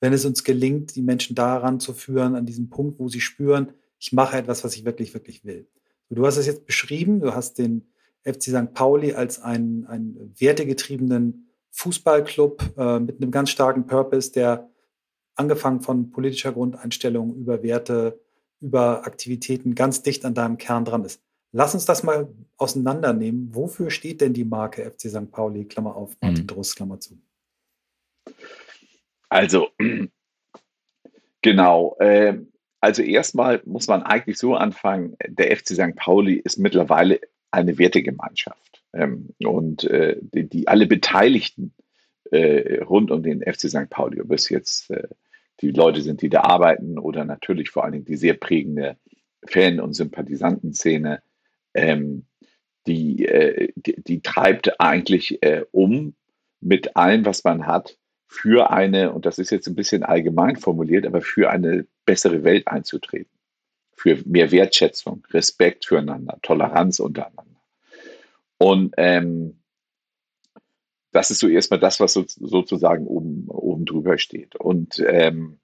Speaker 1: wenn es uns gelingt, die Menschen daran zu führen, an diesem Punkt, wo sie spüren, ich mache etwas, was ich wirklich, wirklich will. Du hast es jetzt beschrieben, du hast den FC St. Pauli als einen, einen wertegetriebenen Fußballclub äh, mit einem ganz starken Purpose, der angefangen von politischer Grundeinstellung über Werte, über Aktivitäten ganz dicht an deinem Kern dran ist. Lass uns das mal auseinandernehmen. Wofür steht denn die Marke FC St. Pauli, Klammer auf, Martin mhm. Druss, Klammer zu?
Speaker 3: Also, genau. Äh, also erstmal muss man eigentlich so anfangen, der FC St. Pauli ist mittlerweile eine Wertegemeinschaft. Ähm, und äh, die, die, alle Beteiligten äh, rund um den FC St. Pauli, ob es jetzt äh, die Leute sind, die da arbeiten oder natürlich vor allen Dingen die sehr prägende Fan- und Sympathisantenszene, ähm, die, äh, die, die, treibt eigentlich äh, um mit allem, was man hat, für eine, und das ist jetzt ein bisschen allgemein formuliert, aber für eine bessere Welt einzutreten für mehr Wertschätzung, Respekt füreinander, Toleranz untereinander. Und ähm, das ist so erstmal das, was so, sozusagen oben, oben drüber steht. Und ähm,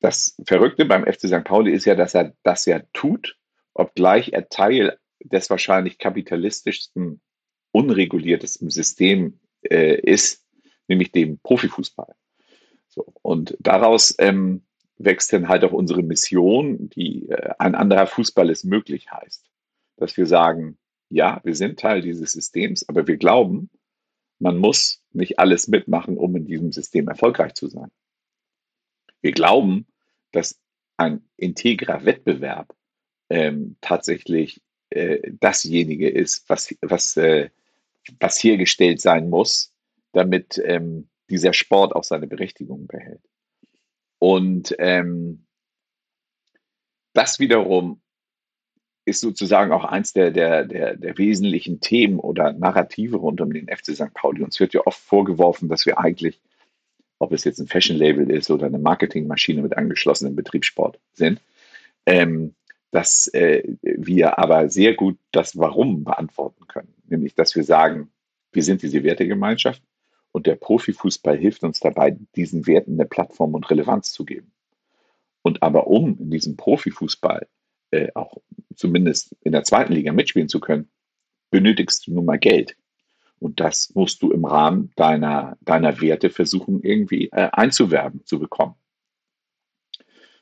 Speaker 3: das Verrückte beim FC St. Pauli ist ja, dass er das ja tut, obgleich er Teil des wahrscheinlich kapitalistischsten, unreguliertesten Systems äh, ist, nämlich dem Profifußball. So, und daraus ähm, wächst dann halt auch unsere Mission, die äh, ein anderer Fußball ist möglich heißt. Dass wir sagen, ja, wir sind Teil dieses Systems, aber wir glauben, man muss nicht alles mitmachen, um in diesem System erfolgreich zu sein. Wir glauben, dass ein integrer Wettbewerb ähm, tatsächlich äh, dasjenige ist, was, was, äh, was hergestellt sein muss, damit ähm, dieser Sport auch seine Berechtigung behält. Und ähm, das wiederum ist sozusagen auch eins der, der, der, der wesentlichen Themen oder Narrative rund um den FC St. Pauli. Uns wird ja oft vorgeworfen, dass wir eigentlich, ob es jetzt ein Fashion-Label ist oder eine Marketingmaschine mit angeschlossenem Betriebssport sind, ähm, dass äh, wir aber sehr gut das Warum beantworten können. Nämlich, dass wir sagen, wir sind diese Wertegemeinschaft, und der Profifußball hilft uns dabei, diesen Werten eine Plattform und Relevanz zu geben. Und aber um in diesem Profifußball äh, auch zumindest in der zweiten Liga mitspielen zu können, benötigst du nun mal Geld. Und das musst du im Rahmen deiner, deiner Werte versuchen, irgendwie äh, einzuwerben, zu bekommen.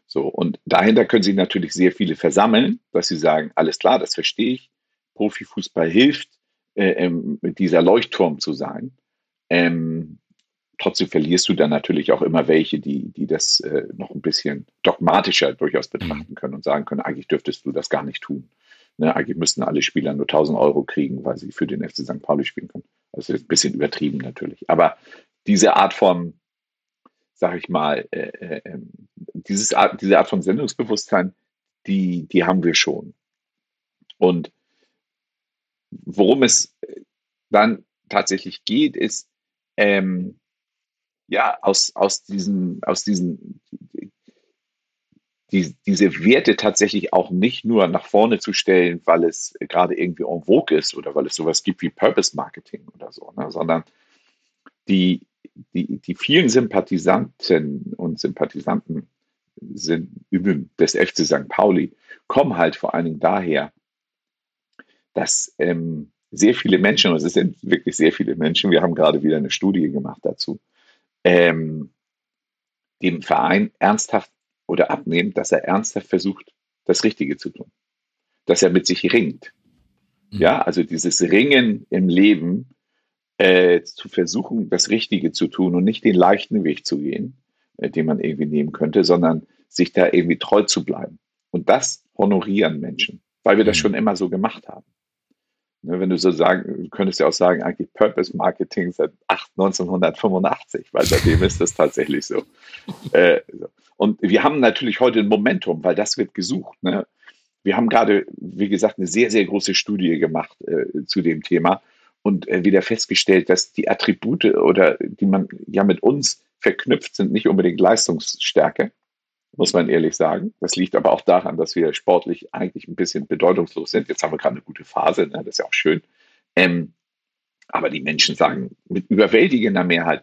Speaker 3: So, und dahinter können sich natürlich sehr viele versammeln, dass sie sagen, alles klar, das verstehe ich. Profifußball hilft, äh, ähm, dieser Leuchtturm zu sein. Ähm, trotzdem verlierst du dann natürlich auch immer welche, die, die das äh, noch ein bisschen dogmatischer durchaus mhm. betrachten können und sagen können, eigentlich dürftest du das gar nicht tun. Ne, eigentlich müssten alle Spieler nur 1000 Euro kriegen, weil sie für den FC St. Pauli spielen können. Das ist ein bisschen übertrieben natürlich. Aber diese Art von sag ich mal, äh, äh, ähm, dieses Art, diese Art von Sendungsbewusstsein, die, die haben wir schon. Und worum es dann tatsächlich geht, ist, ähm, ja, aus, aus diesen, aus diesen, die, diese Werte tatsächlich auch nicht nur nach vorne zu stellen, weil es gerade irgendwie en vogue ist oder weil es sowas gibt wie Purpose Marketing oder so, ne, sondern die, die, die vielen Sympathisanten und Sympathisanten sind des FC St. Pauli kommen halt vor allen Dingen daher, dass ähm, sehr viele Menschen, und es sind wirklich sehr viele Menschen, wir haben gerade wieder eine Studie gemacht dazu, ähm, dem Verein ernsthaft oder abnehmen, dass er ernsthaft versucht, das Richtige zu tun. Dass er mit sich ringt. Mhm. Ja, also dieses Ringen im Leben äh, zu versuchen, das Richtige zu tun und nicht den leichten Weg zu gehen, äh, den man irgendwie nehmen könnte, sondern sich da irgendwie treu zu bleiben. Und das honorieren Menschen, weil wir das mhm. schon immer so gemacht haben. Ne, wenn du so sagen, du könntest ja auch sagen, eigentlich Purpose Marketing seit 1985, weil seitdem ist das tatsächlich so. Äh, und wir haben natürlich heute ein Momentum, weil das wird gesucht. Ne? Wir haben gerade, wie gesagt, eine sehr, sehr große Studie gemacht äh, zu dem Thema und äh, wieder festgestellt, dass die Attribute oder die man ja mit uns verknüpft sind, nicht unbedingt Leistungsstärke, muss man ehrlich sagen. Das liegt aber auch daran, dass wir sportlich eigentlich ein bisschen bedeutungslos sind. Jetzt haben wir gerade eine gute Phase, ne? das ist ja auch schön. Ähm, aber die Menschen sagen mit überwältigender Mehrheit,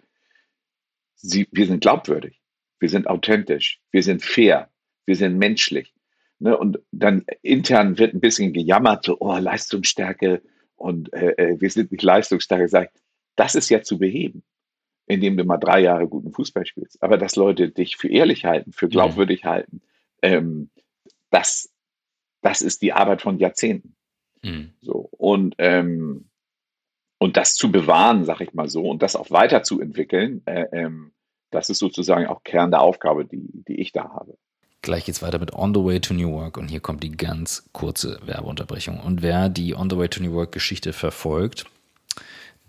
Speaker 3: sie, wir sind glaubwürdig, wir sind authentisch, wir sind fair, wir sind menschlich. Ne? Und dann intern wird ein bisschen gejammert, so, oh, Leistungsstärke und äh, äh wir sind nicht leistungsstark. Das ist ja zu beheben indem du mal drei Jahre guten Fußball spielst. Aber dass Leute dich für ehrlich halten, für glaubwürdig mhm. halten, ähm, das, das ist die Arbeit von Jahrzehnten. Mhm. So, und, ähm, und das zu bewahren, sag ich mal so, und das auch weiterzuentwickeln, äh, ähm, das ist sozusagen auch Kern der Aufgabe, die, die ich da habe.
Speaker 2: Gleich geht's weiter mit On the Way to New Work und hier kommt die ganz kurze Werbeunterbrechung. Und wer die On the Way to New Work Geschichte verfolgt,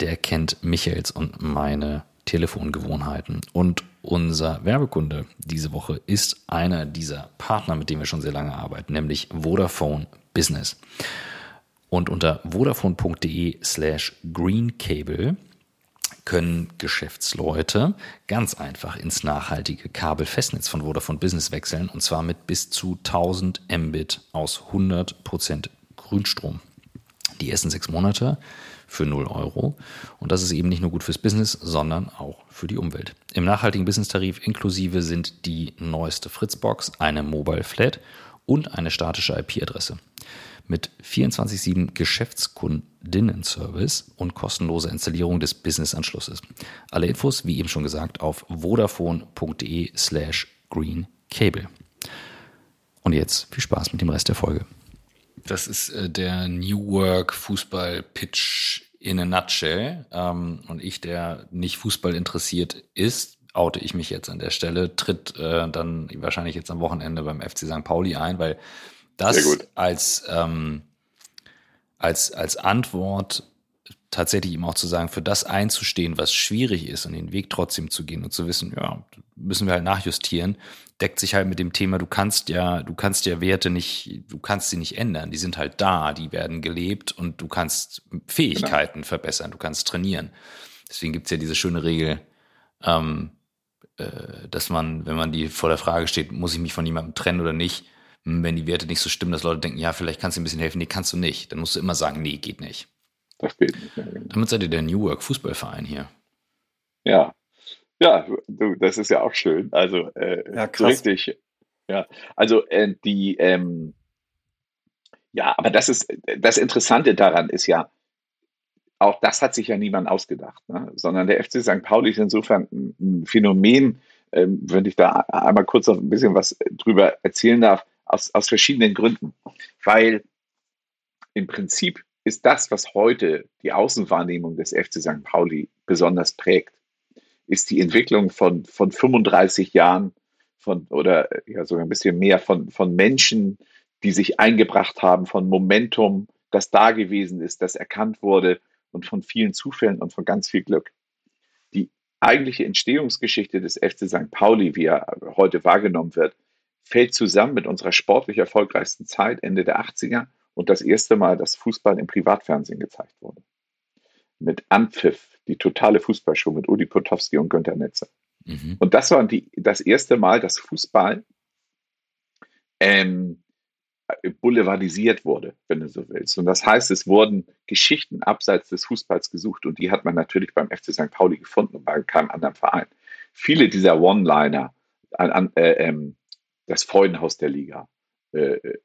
Speaker 2: der kennt Michaels und meine Telefongewohnheiten. Und unser Werbekunde diese Woche ist einer dieser Partner, mit dem wir schon sehr lange arbeiten, nämlich Vodafone Business. Und unter vodafone.de slash greencable können Geschäftsleute ganz einfach ins nachhaltige Kabelfestnetz von Vodafone Business wechseln und zwar mit bis zu 1000 Mbit aus 100% Grünstrom. Die ersten sechs Monate für 0 Euro. Und das ist eben nicht nur gut fürs Business, sondern auch für die Umwelt. Im nachhaltigen Business-Tarif inklusive sind die neueste Fritzbox, eine Mobile Flat und eine statische IP-Adresse. Mit 24-7 Geschäftskundinnen-Service und kostenloser Installierung des Business-Anschlusses. Alle Infos, wie eben schon gesagt, auf vodafone.de slash greencable. Und jetzt viel Spaß mit dem Rest der Folge. Das ist äh, der New Work Fußball Pitch in a nutshell. Ähm, und ich, der nicht Fußball interessiert ist, oute ich mich jetzt an der Stelle, tritt äh, dann wahrscheinlich jetzt am Wochenende beim FC St. Pauli ein, weil das als, ähm, als, als Antwort tatsächlich ihm auch zu sagen, für das einzustehen, was schwierig ist und den Weg trotzdem zu gehen und zu wissen, ja, müssen wir halt nachjustieren, deckt sich halt mit dem Thema, du kannst ja, du kannst ja Werte nicht, du kannst sie nicht ändern, die sind halt da, die werden gelebt und du kannst Fähigkeiten genau. verbessern, du kannst trainieren. Deswegen gibt's ja diese schöne Regel, ähm, äh, dass man, wenn man die vor der Frage steht, muss ich mich von jemandem trennen oder nicht, wenn die Werte nicht so stimmen, dass Leute denken, ja, vielleicht kannst du ein bisschen helfen, nee, kannst du nicht. Dann musst du immer sagen, nee, geht nicht. Das geht nicht. Mehr, genau. Damit seid ihr der New Work Fußballverein hier.
Speaker 3: Ja. Ja, du, das ist ja auch schön. Also äh, ja, krass. richtig. Ja, also äh, die, ähm, ja, aber das ist das Interessante daran ist ja, auch das hat sich ja niemand ausgedacht, ne? sondern der FC St. Pauli ist insofern ein, ein Phänomen, ähm, wenn ich da einmal kurz noch ein bisschen was drüber erzählen darf, aus, aus verschiedenen Gründen. Weil im Prinzip ist das, was heute die Außenwahrnehmung des FC St. Pauli besonders prägt, ist die Entwicklung von, von 35 Jahren von, oder ja sogar ein bisschen mehr von, von Menschen, die sich eingebracht haben, von Momentum, das da gewesen ist, das erkannt wurde und von vielen Zufällen und von ganz viel Glück. Die eigentliche Entstehungsgeschichte des FC St. Pauli, wie er heute wahrgenommen wird, fällt zusammen mit unserer sportlich erfolgreichsten Zeit Ende der 80er und das erste Mal, dass Fußball im Privatfernsehen gezeigt wurde. Mit Anpfiff, die totale Fußballshow mit Udi Potowski und Günter Netzer. Mhm. Und das war die, das erste Mal, dass Fußball ähm, boulevardisiert wurde, wenn du so willst. Und das heißt, es wurden Geschichten abseits des Fußballs gesucht und die hat man natürlich beim FC St. Pauli gefunden und bei keinem anderen Verein. Viele dieser One-Liner, äh, äh, das Freudenhaus der Liga äh, äh,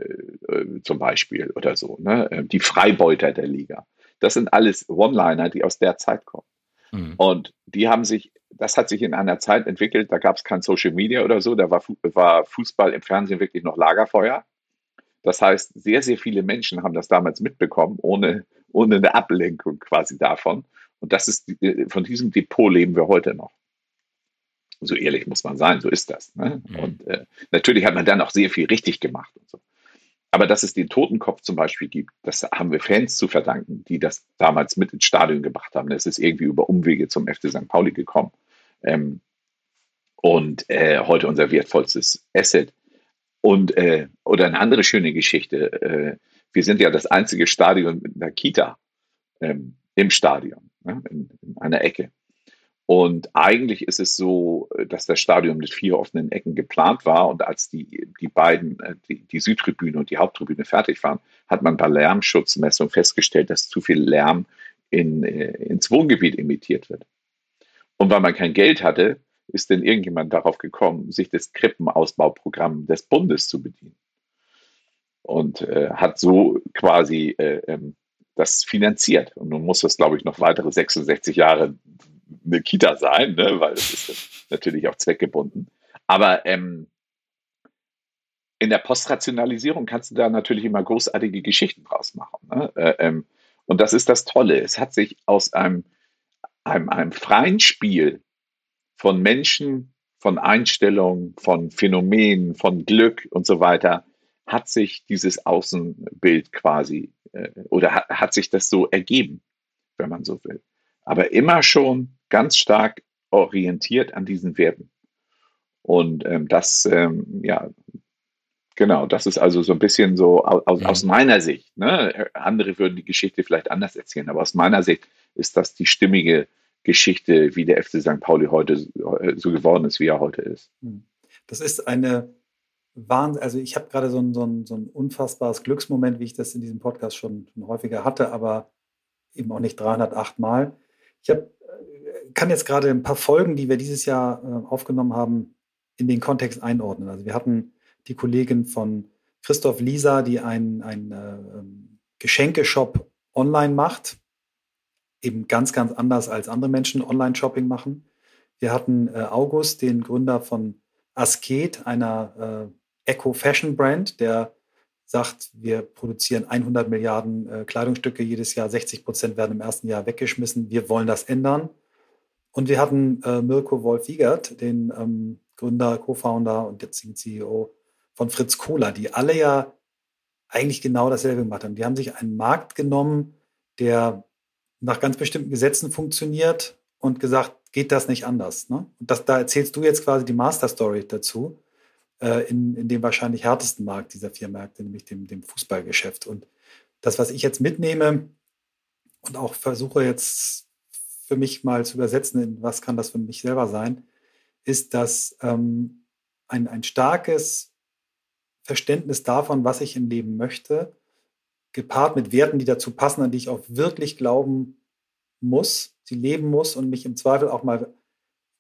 Speaker 3: äh, zum Beispiel oder so, ne? Ähm, die Freibeuter der Liga, das sind alles One-Liner, die aus der Zeit kommen. Mhm. Und die haben sich, das hat sich in einer Zeit entwickelt, da gab es kein Social Media oder so, da war, war Fußball im Fernsehen wirklich noch Lagerfeuer. Das heißt, sehr, sehr viele Menschen haben das damals mitbekommen, ohne, ohne eine Ablenkung quasi davon. Und das ist, von diesem Depot leben wir heute noch. So ehrlich muss man sein, so ist das. Ne? Mhm. Und äh, natürlich hat man dann auch sehr viel richtig gemacht und so. Aber dass es den Totenkopf zum Beispiel gibt, das haben wir Fans zu verdanken, die das damals mit ins Stadion gebracht haben. Es ist irgendwie über Umwege zum FC St. Pauli gekommen. Ähm, und äh, heute unser wertvollstes Asset. Und äh, oder eine andere schöne Geschichte. Äh, wir sind ja das einzige Stadion mit einer Kita ähm, im Stadion, ne, in, in, einer Ecke. Und eigentlich ist es so, dass das Stadion mit vier offenen Ecken geplant war. Und als die, die beiden, äh, die, die Südtribüne und die Haupttribüne fertig waren, hat man bei Lärmschutzmessung festgestellt, dass zu viel Lärm in, äh, ins Wohngebiet emittiert wird. Und weil man kein Geld hatte, ist denn irgendjemand darauf gekommen, sich des Krippenausbauprogramms des Bundes zu bedienen? Und äh, hat so quasi äh, ähm, das finanziert. Und nun muss das, glaube ich, noch weitere 66 Jahre eine Kita sein, ne? weil das ist natürlich auch zweckgebunden. Aber ähm, in der Postrationalisierung kannst du da natürlich immer großartige Geschichten draus machen. Ne? Äh, ähm, und das ist das Tolle. Es hat sich aus einem, einem, einem freien Spiel von Menschen, von Einstellungen, von Phänomenen, von Glück und so weiter, hat sich dieses Außenbild quasi äh, oder hat, hat sich das so ergeben, wenn man so will. Aber immer schon ganz stark orientiert an diesen Werten. Und ähm, das, ähm, ja, genau, das ist also so ein bisschen so aus, ja. aus meiner Sicht. Ne? Andere würden die Geschichte vielleicht anders erzählen, aber aus meiner Sicht ist das die stimmige Geschichte, wie der FC St. Pauli heute so geworden ist, wie er heute ist. Hm.
Speaker 1: Das ist eine Wahnsinn. Also ich habe gerade so ein, so, ein, so ein unfassbares Glücksmoment, wie ich das in diesem Podcast schon, schon häufiger hatte, aber eben auch nicht 308 Mal. Ich hab, äh, kann jetzt gerade ein paar Folgen, die wir dieses Jahr äh, aufgenommen haben, in den Kontext einordnen. Also wir hatten die Kollegin von Christoph Lisa, die einen, einen äh, ähm, Geschenkeshop online macht eben ganz, ganz anders als andere Menschen Online-Shopping machen. Wir hatten äh, August, den Gründer von Asket, einer äh, Eco-Fashion-Brand, der sagt, wir produzieren 100 Milliarden äh, Kleidungsstücke jedes Jahr, 60 Prozent werden im ersten Jahr weggeschmissen. Wir wollen das ändern. Und wir hatten äh, Mirko Wolf-Wiegert, den ähm, Gründer, Co-Founder und jetzigen CEO von Fritz Kohler, die alle ja eigentlich genau dasselbe gemacht haben. Die haben sich einen Markt genommen, der nach ganz bestimmten Gesetzen funktioniert und gesagt, geht das nicht anders. Ne? Und das, da erzählst du jetzt quasi die Master Story dazu, äh, in, in dem wahrscheinlich härtesten Markt dieser vier Märkte, nämlich dem, dem Fußballgeschäft. Und das, was ich jetzt mitnehme und auch versuche jetzt für mich mal zu übersetzen, in was kann das für mich selber sein, ist, dass ähm, ein, ein starkes Verständnis davon, was ich im Leben möchte, gepaart mit Werten, die dazu passen, an die ich auch wirklich glauben muss, sie leben muss und mich im Zweifel auch mal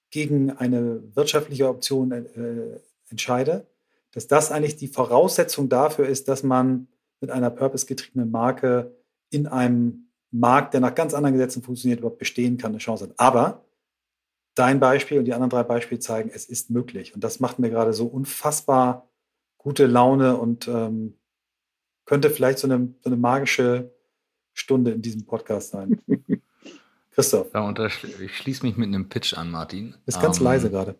Speaker 1: gegen eine wirtschaftliche Option äh, entscheide, dass das eigentlich die Voraussetzung dafür ist, dass man mit einer purpose-getriebenen Marke in einem Markt, der nach ganz anderen Gesetzen funktioniert, überhaupt bestehen kann, eine Chance hat. Aber dein Beispiel und die anderen drei Beispiele zeigen, es ist möglich. Und das macht mir gerade so unfassbar gute Laune und ähm, könnte vielleicht so eine, so eine magische Stunde in diesem Podcast sein. Christoph.
Speaker 2: Ja, ich schließe mich mit einem Pitch an, Martin.
Speaker 1: Ist ganz ähm, leise gerade.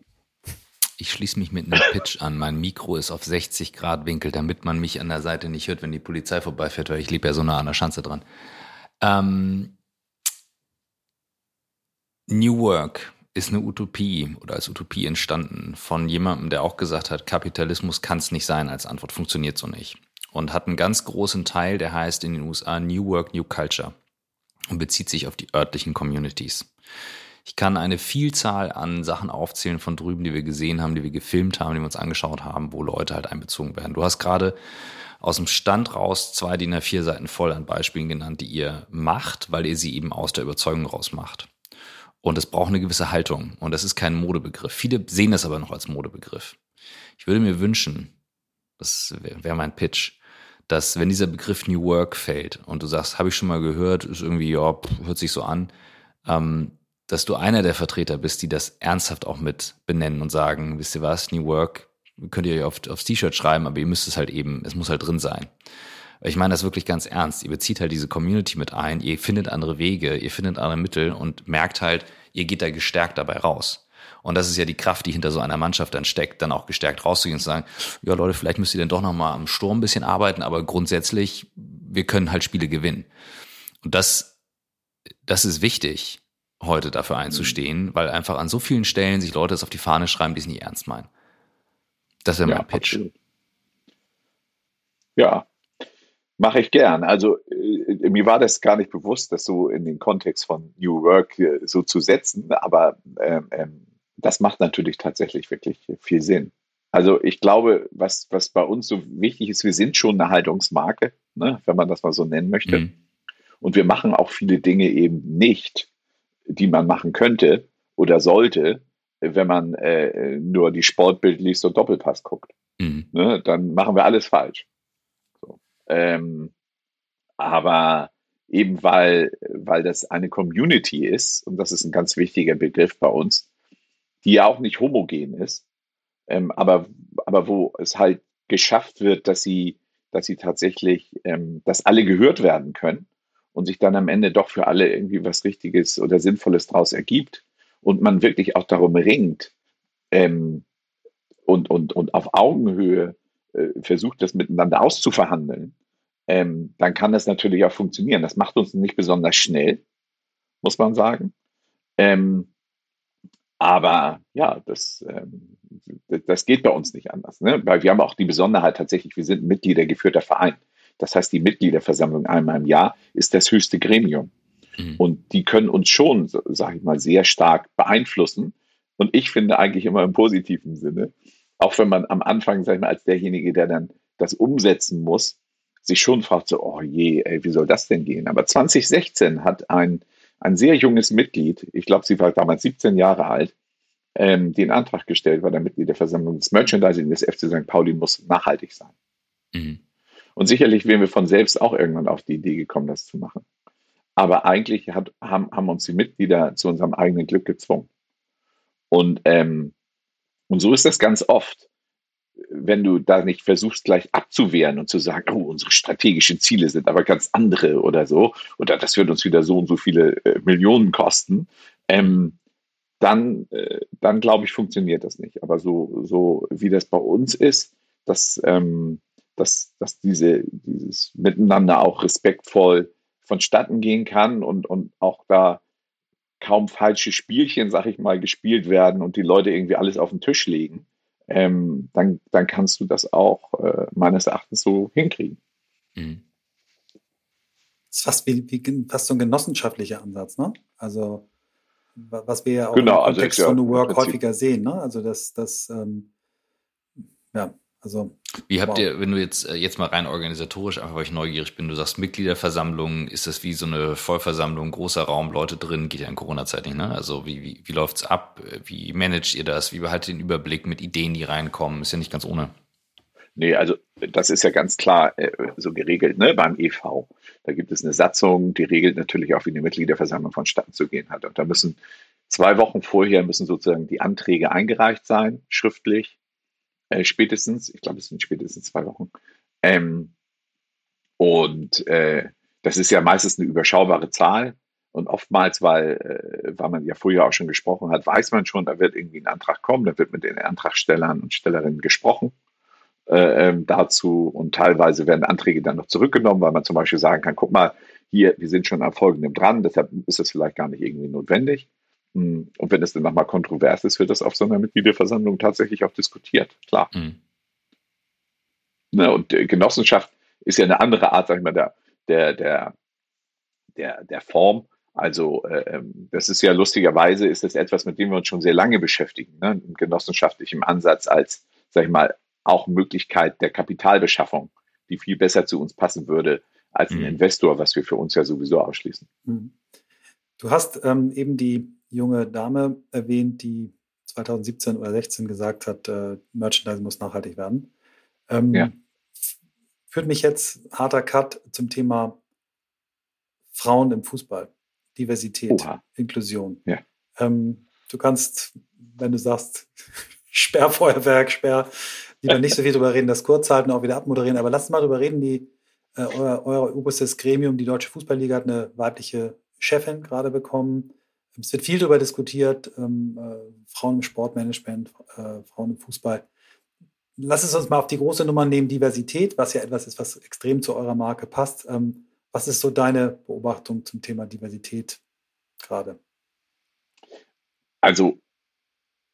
Speaker 2: Ich schließe mich mit einem Pitch an. Mein Mikro ist auf 60 Grad Winkel, damit man mich an der Seite nicht hört, wenn die Polizei vorbeifährt, weil ich lebe ja so nah an der Schanze dran. Ähm, New Work ist eine Utopie oder als Utopie entstanden von jemandem, der auch gesagt hat, Kapitalismus kann es nicht sein als Antwort, funktioniert so nicht. Und hat einen ganz großen Teil, der heißt in den USA New Work, New Culture und bezieht sich auf die örtlichen Communities. Ich kann eine Vielzahl an Sachen aufzählen von drüben, die wir gesehen haben, die wir gefilmt haben, die wir uns angeschaut haben, wo Leute halt einbezogen werden. Du hast gerade aus dem Stand raus zwei DIN A4 Seiten voll an Beispielen genannt, die ihr macht, weil ihr sie eben aus der Überzeugung raus macht. Und es braucht eine gewisse Haltung. Und das ist kein Modebegriff. Viele sehen das aber noch als Modebegriff. Ich würde mir wünschen, das wäre mein Pitch, dass wenn dieser Begriff New Work fällt und du sagst, habe ich schon mal gehört, ist irgendwie, ja, hört sich so an, ähm, dass du einer der Vertreter bist, die das ernsthaft auch mit benennen und sagen, wisst ihr was, New Work, könnt ihr auf, aufs T-Shirt schreiben, aber ihr müsst es halt eben, es muss halt drin sein. Ich meine das wirklich ganz ernst. Ihr bezieht halt diese Community mit ein, ihr findet andere Wege, ihr findet andere Mittel und merkt halt, ihr geht da gestärkt dabei raus. Und das ist ja die Kraft, die hinter so einer Mannschaft dann steckt, dann auch gestärkt rauszugehen und zu sagen, ja Leute, vielleicht müsst ihr dann doch nochmal am Sturm ein bisschen arbeiten, aber grundsätzlich, wir können halt Spiele gewinnen. Und das, das ist wichtig, heute dafür einzustehen, weil einfach an so vielen Stellen sich Leute das auf die Fahne schreiben, die es nicht ernst meinen. Das wäre mein ja, Pitch. Absolut.
Speaker 3: Ja, mache ich gern. Also äh, mir war das gar nicht bewusst, das so in den Kontext von New Work äh, so zu setzen, aber ähm, ähm, das macht natürlich tatsächlich wirklich viel Sinn. Also ich glaube, was, was bei uns so wichtig ist, wir sind schon eine Haltungsmarke, ne, wenn man das mal so nennen möchte. Mhm. Und wir machen auch viele Dinge eben nicht, die man machen könnte oder sollte, wenn man äh, nur die Sportbild liest und Doppelpass guckt. Mhm. Ne, dann machen wir alles falsch. So. Ähm, aber eben weil, weil das eine Community ist, und das ist ein ganz wichtiger Begriff bei uns, die ja auch nicht homogen ist, ähm, aber, aber wo es halt geschafft wird, dass sie, dass sie tatsächlich, ähm, dass alle gehört werden können und sich dann am Ende doch für alle irgendwie was Richtiges oder Sinnvolles daraus ergibt und man wirklich auch darum ringt ähm, und, und, und auf Augenhöhe äh, versucht, das miteinander auszuverhandeln, ähm, dann kann das natürlich auch funktionieren. Das macht uns nicht besonders schnell, muss man sagen. Ähm, aber ja, das, ähm, das geht bei uns nicht anders. Ne? Weil wir haben auch die Besonderheit tatsächlich, wir sind ein Mitgliedergeführter Verein. Das heißt, die Mitgliederversammlung einmal im Jahr ist das höchste Gremium. Mhm. Und die können uns schon, sage ich mal, sehr stark beeinflussen. Und ich finde eigentlich immer im positiven Sinne, auch wenn man am Anfang, sag ich mal, als derjenige, der dann das umsetzen muss, sich schon fragt so, oh je, ey, wie soll das denn gehen? Aber 2016 hat ein, ein sehr junges Mitglied, ich glaube, sie war damals 17 Jahre alt, ähm, den Antrag gestellt bei der Mitgliederversammlung, das Merchandising des FC St. Pauli muss nachhaltig sein. Mhm. Und sicherlich wären wir von selbst auch irgendwann auf die Idee gekommen, das zu machen. Aber eigentlich hat, haben, haben uns die Mitglieder zu unserem eigenen Glück gezwungen. Und, ähm, und so ist das ganz oft. Wenn du da nicht versuchst, gleich abzuwehren und zu sagen, oh, unsere strategischen Ziele sind aber ganz andere oder so, oder das wird uns wieder so und so viele äh, Millionen kosten, ähm, dann, äh, dann glaube ich, funktioniert das nicht. Aber so, so wie das bei uns ist, dass, ähm, dass, dass diese, dieses Miteinander auch respektvoll vonstatten gehen kann und, und auch da kaum falsche Spielchen, sag ich mal, gespielt werden und die Leute irgendwie alles auf den Tisch legen, ähm, dann, dann kannst du das auch äh, meines Erachtens so hinkriegen. Mhm.
Speaker 1: Das ist fast, wie, wie, fast so ein genossenschaftlicher Ansatz, ne? Also, was wir ja auch
Speaker 3: genau,
Speaker 1: im
Speaker 3: also
Speaker 1: Kontext also von New Work häufiger sehen, ne? Also, das, das ähm, ja, also.
Speaker 2: Wie habt wow. ihr, wenn du jetzt, äh, jetzt mal rein organisatorisch, einfach weil ich neugierig bin, du sagst Mitgliederversammlung, ist das wie so eine Vollversammlung, großer Raum, Leute drin, geht ja in Corona-Zeit nicht, ne? Also wie, wie, wie läuft's ab? Wie managt ihr das? Wie behaltet ihr den Überblick mit Ideen, die reinkommen? Ist ja nicht ganz ohne.
Speaker 3: Nee, also das ist ja ganz klar äh, so geregelt ne, beim EV. Da gibt es eine Satzung, die regelt natürlich auch, wie eine Mitgliederversammlung vonstatten zu gehen hat. Und da müssen zwei Wochen vorher müssen sozusagen die Anträge eingereicht sein, schriftlich äh, spätestens, ich glaube, es sind spätestens zwei Wochen. Ähm, und äh, das ist ja meistens eine überschaubare Zahl. Und oftmals, weil, äh, weil man ja vorher auch schon gesprochen hat, weiß man schon, da wird irgendwie ein Antrag kommen, da wird mit den Antragstellern und Stellerinnen gesprochen äh, ähm, dazu. Und teilweise werden Anträge dann noch zurückgenommen, weil man zum Beispiel sagen kann, guck mal, hier, wir sind schon an folgendem dran, deshalb ist das vielleicht gar nicht irgendwie notwendig. Hm, und wenn es dann nochmal kontrovers ist, wird das auf so einer Mitgliederversammlung tatsächlich auch diskutiert, klar. Mhm. Ne, und Genossenschaft ist ja eine andere Art, sag ich mal, der, der, der, der, der Form. Also äh, ähm, das ist ja lustigerweise, ist das etwas, mit dem wir uns schon sehr lange beschäftigen, ne? im genossenschaftlichen Ansatz als, sag ich mal, auch Möglichkeit der Kapitalbeschaffung, die viel besser zu uns passen würde als ein mhm. Investor, was wir für uns ja sowieso ausschließen. Mhm.
Speaker 1: Du hast ähm, eben die junge Dame erwähnt, die 2017 oder 16 gesagt hat, äh, Merchandising muss nachhaltig werden. Ähm, ja. Führt mich jetzt harter Cut zum Thema Frauen im Fußball, Diversität, Oha. Inklusion. Ja. Ähm, du kannst, wenn du sagst, Sperrfeuerwerk, Sperr, lieber nicht so viel drüber reden, das kurz halten, auch wieder abmoderieren, aber lass mal drüber reden, die, äh, euer, euer oberstes Gremium, die Deutsche Fußballliga, hat eine weibliche Chefin gerade bekommen. Es wird viel darüber diskutiert, ähm, äh, Frauen im Sportmanagement, äh, Frauen im Fußball. Lass es uns mal auf die große Nummer nehmen, Diversität, was ja etwas ist, was extrem zu eurer Marke passt. Ähm, was ist so deine Beobachtung zum Thema Diversität gerade?
Speaker 3: Also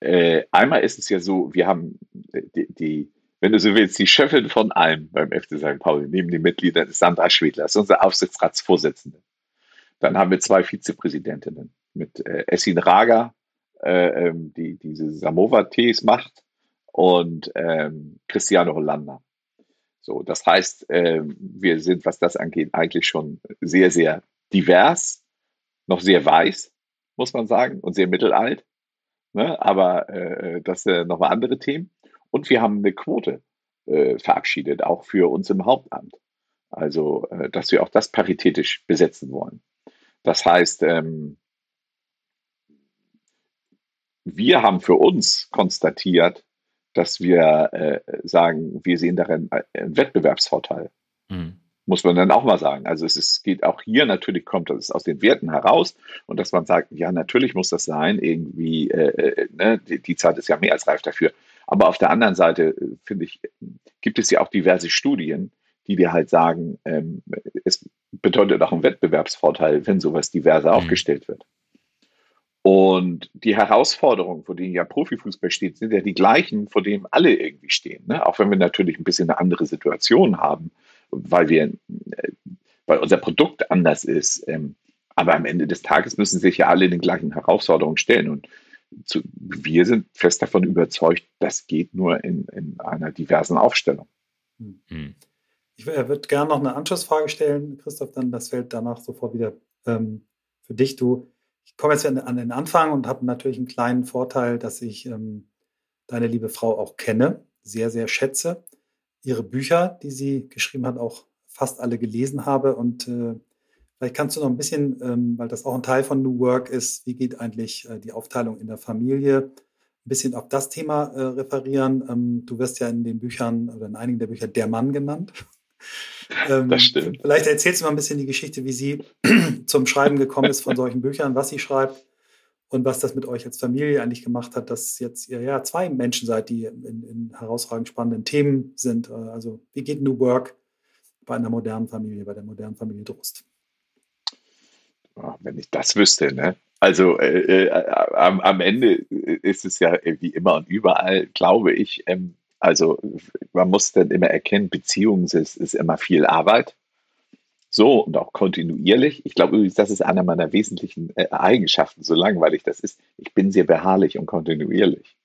Speaker 3: äh, einmal ist es ja so, wir haben die, die, wenn du so willst, die Chefin von allem beim FC St. Pauli, neben den Mitgliedern ist Sandra Schwedler, ist unsere Aufsichtsratsvorsitzende. Dann haben wir zwei Vizepräsidentinnen mit äh, Essin Raga, äh, ähm, die diese Samoa-Tees macht, und ähm, Cristiano Hollander. So, das heißt, äh, wir sind, was das angeht, eigentlich schon sehr, sehr divers, noch sehr weiß, muss man sagen, und sehr mittelalt. Ne? Aber äh, das sind nochmal andere Themen. Und wir haben eine Quote äh, verabschiedet, auch für uns im Hauptamt. Also, äh, dass wir auch das paritätisch besetzen wollen. Das heißt, ähm, wir haben für uns konstatiert, dass wir äh, sagen, wir sehen darin einen Wettbewerbsvorteil. Mhm. Muss man dann auch mal sagen. Also es ist, geht auch hier natürlich, kommt das aus den Werten heraus und dass man sagt, ja, natürlich muss das sein, irgendwie, äh, äh, ne, die, die, Zeit ist ja mehr als reif dafür. Aber auf der anderen Seite, äh, finde ich, gibt es ja auch diverse Studien, die dir halt sagen, ähm, es bedeutet auch einen Wettbewerbsvorteil, wenn sowas diverser mhm. aufgestellt wird. Und die Herausforderungen, vor denen ja Profifußball steht, sind ja die gleichen, vor denen alle irgendwie stehen. Ne? Auch wenn wir natürlich ein bisschen eine andere Situation haben, weil wir, äh, weil unser Produkt anders ist. Ähm, aber am Ende des Tages müssen sich ja alle den gleichen Herausforderungen stellen. Und zu, wir sind fest davon überzeugt, das geht nur in, in einer diversen Aufstellung.
Speaker 1: Hm. Ich äh, würde gerne noch eine Anschlussfrage stellen, Christoph, dann das fällt danach sofort wieder ähm, für dich. Du ich komme jetzt an den Anfang und habe natürlich einen kleinen Vorteil, dass ich ähm, deine liebe Frau auch kenne, sehr, sehr schätze. Ihre Bücher, die sie geschrieben hat, auch fast alle gelesen habe. Und äh, vielleicht kannst du noch ein bisschen, ähm, weil das auch ein Teil von New Work ist, wie geht eigentlich äh, die Aufteilung in der Familie, ein bisschen auf das Thema äh, referieren. Ähm, du wirst ja in den Büchern oder in einigen der Bücher der Mann genannt.
Speaker 3: Ähm, das stimmt.
Speaker 1: Vielleicht erzählst du mal ein bisschen die Geschichte, wie sie zum Schreiben gekommen ist von solchen Büchern, was sie schreibt und was das mit euch als Familie eigentlich gemacht hat, dass jetzt ihr ja zwei Menschen seid, die in, in herausragend spannenden Themen sind. Äh, also wie geht New Work bei einer modernen Familie, bei der modernen Familie Drust?
Speaker 3: Oh, wenn ich das wüsste, ne? Also äh, äh, am, am, Ende ist es ja wie immer und überall, glaube ich, ähm, also man muss dann immer erkennen, Beziehungen ist, ist immer viel Arbeit. So und auch kontinuierlich. Ich glaube übrigens, das ist einer meiner wesentlichen äh, Eigenschaften, so langweilig das ist. Ich bin sehr beharrlich und kontinuierlich.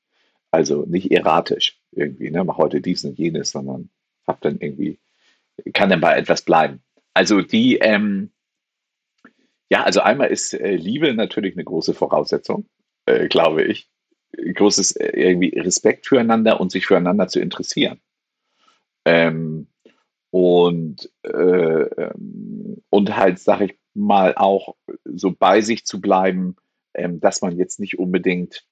Speaker 3: Also nicht erratisch irgendwie, ne, mach heute dies und jenes, sondern hab dann irgendwie, kann dann bei etwas bleiben. Also die, ähm, ja, also einmal ist äh, Liebe natürlich eine große Voraussetzung, äh, glaube ich großes äh, irgendwie Respekt füreinander und sich füreinander zu interessieren. Ähm, und, äh, ähm, und halt, sag ich mal, auch so bei sich zu bleiben, ähm, dass man jetzt nicht unbedingt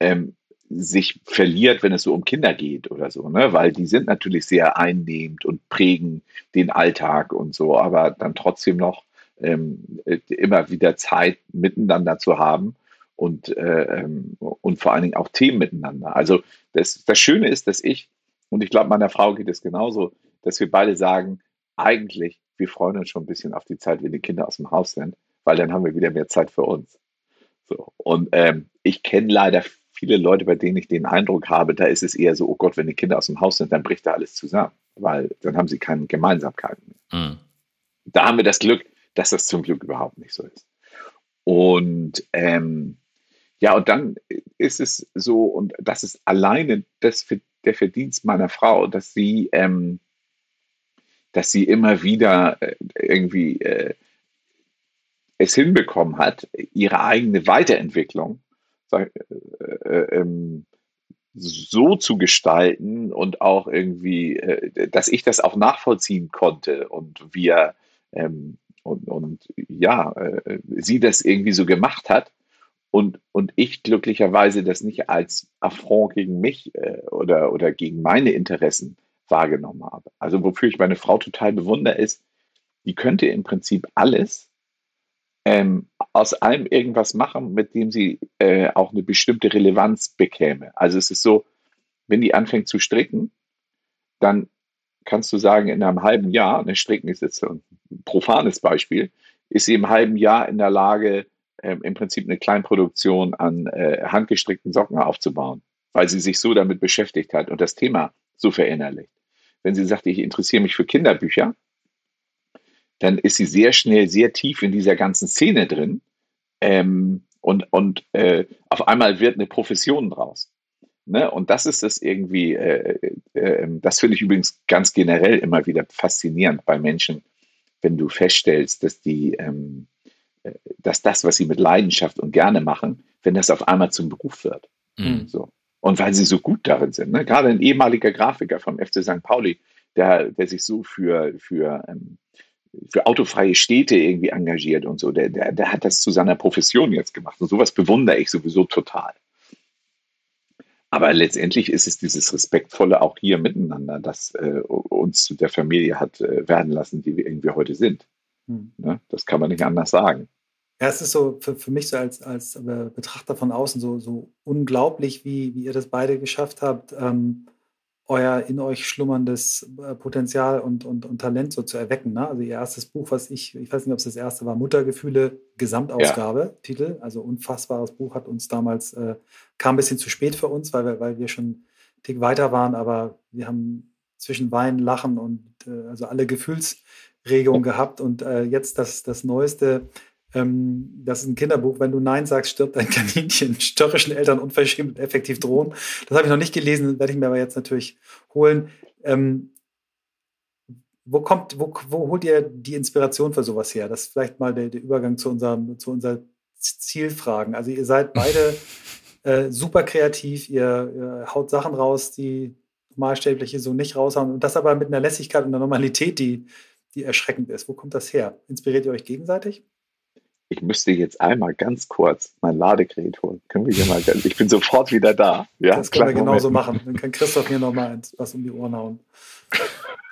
Speaker 3: ähm, sich verliert, wenn es so um Kinder geht oder so, ne? Weil die sind natürlich sehr einnehmend und prägen den Alltag und so, aber dann trotzdem noch ähm, äh, immer wieder Zeit miteinander zu haben und, äh, ähm, und vor allen Dingen auch Themen miteinander. Also das, das Schöne ist, dass ich, und ich glaube, meiner Frau geht es genauso, dass wir beide sagen, eigentlich, wir freuen uns schon ein bisschen auf die Zeit, wenn die Kinder aus dem Haus sind, weil dann haben wir wieder mehr Zeit für uns. So. Und ähm, ich kenne leider viele Leute, bei denen ich den Eindruck habe, da ist es eher so, oh Gott, wenn die Kinder aus dem Haus sind, dann bricht da alles zusammen, weil dann haben sie keine Gemeinsamkeiten. Mhm. Da haben wir das Glück, dass das zum Glück überhaupt nicht so ist. Und ähm, ja, und dann ist es so, und das ist alleine das, der Verdienst meiner Frau, dass sie, ähm, dass sie immer wieder äh, irgendwie äh, es hinbekommen hat, ihre eigene Weiterentwicklung äh, äh, ähm, so zu gestalten und auch irgendwie, äh, dass ich das auch nachvollziehen konnte und wir ähm, und, und ja, äh, sie das irgendwie so gemacht hat und, und ich glücklicherweise das nicht als Affront gegen mich äh, oder, oder gegen meine Interessen wahrgenommen habe. Also wofür ich meine Frau total bewundere, ist, die könnte im Prinzip alles ähm, aus allem irgendwas machen, mit dem sie äh, auch eine bestimmte Relevanz bekäme. Also es ist so, wenn die anfängt zu stricken, dann kannst du sagen, in einem halben Jahr, ne, Stricken ist jetzt ein profanes Beispiel, ist sie im halben Jahr in der Lage, äh, im Prinzip eine Kleinproduktion an äh, handgestrickten Socken aufzubauen, weil sie sich so damit beschäftigt hat und das Thema so verinnerlicht. Wenn sie sagt, ich interessiere mich für Kinderbücher, dann ist sie sehr schnell sehr tief in dieser ganzen Szene drin ähm, und, und äh, auf einmal wird eine Profession draus. Ne? Und das ist es irgendwie, äh, äh, ähm, das finde ich übrigens ganz generell immer wieder faszinierend bei Menschen, wenn du feststellst, dass die, ähm, äh, dass das, was sie mit Leidenschaft und gerne machen, wenn das auf einmal zum Beruf wird. Mhm. So. Und weil sie so gut darin sind. Ne? Gerade ein ehemaliger Grafiker vom FC St. Pauli, der, der sich so für, für ähm, für autofreie Städte irgendwie engagiert und so. Der, der, der hat das zu seiner Profession jetzt gemacht. Und sowas bewundere ich sowieso total. Aber letztendlich ist es dieses Respektvolle auch hier miteinander, das äh, uns zu der Familie hat äh, werden lassen, die wir irgendwie heute sind. Hm. Ne? Das kann man nicht anders sagen.
Speaker 1: Ja, es ist so für, für mich so als, als Betrachter von außen so, so unglaublich, wie, wie ihr das beide geschafft habt, ähm, euer in euch schlummerndes äh, Potenzial und, und, und Talent so zu erwecken. Ne? Also ihr erstes Buch, was ich, ich weiß nicht, ob es das erste war, Muttergefühle, Gesamtausgabe, ja. Titel, also unfassbares Buch, hat uns damals, äh, kam ein bisschen zu spät für uns, weil wir, weil wir schon einen Tick weiter waren, aber wir haben zwischen Weinen, Lachen und äh, also alle Gefühlsregungen gehabt und äh, jetzt das, das neueste ähm, das ist ein Kinderbuch. Wenn du Nein sagst, stirbt dein Kaninchen. Störrischen Eltern unverschämt effektiv drohen. Das habe ich noch nicht gelesen, werde ich mir aber jetzt natürlich holen. Ähm, wo kommt, wo, wo holt ihr die Inspiration für sowas her? Das ist vielleicht mal der, der Übergang zu unserem, zu unserer Zielfragen. Also ihr seid beide äh, super kreativ, ihr, ihr, haut Sachen raus, die Normalsterbliche so nicht raushauen und das aber mit einer Lässigkeit und einer Normalität, die, die erschreckend ist. Wo kommt das her? Inspiriert ihr euch gegenseitig?
Speaker 3: Ich müsste jetzt einmal ganz kurz mein Ladegerät holen. Können wir hier mal, ich bin sofort wieder da.
Speaker 1: Ja, das können wir genauso machen. Dann kann Christoph mir noch mal was um die Ohren hauen.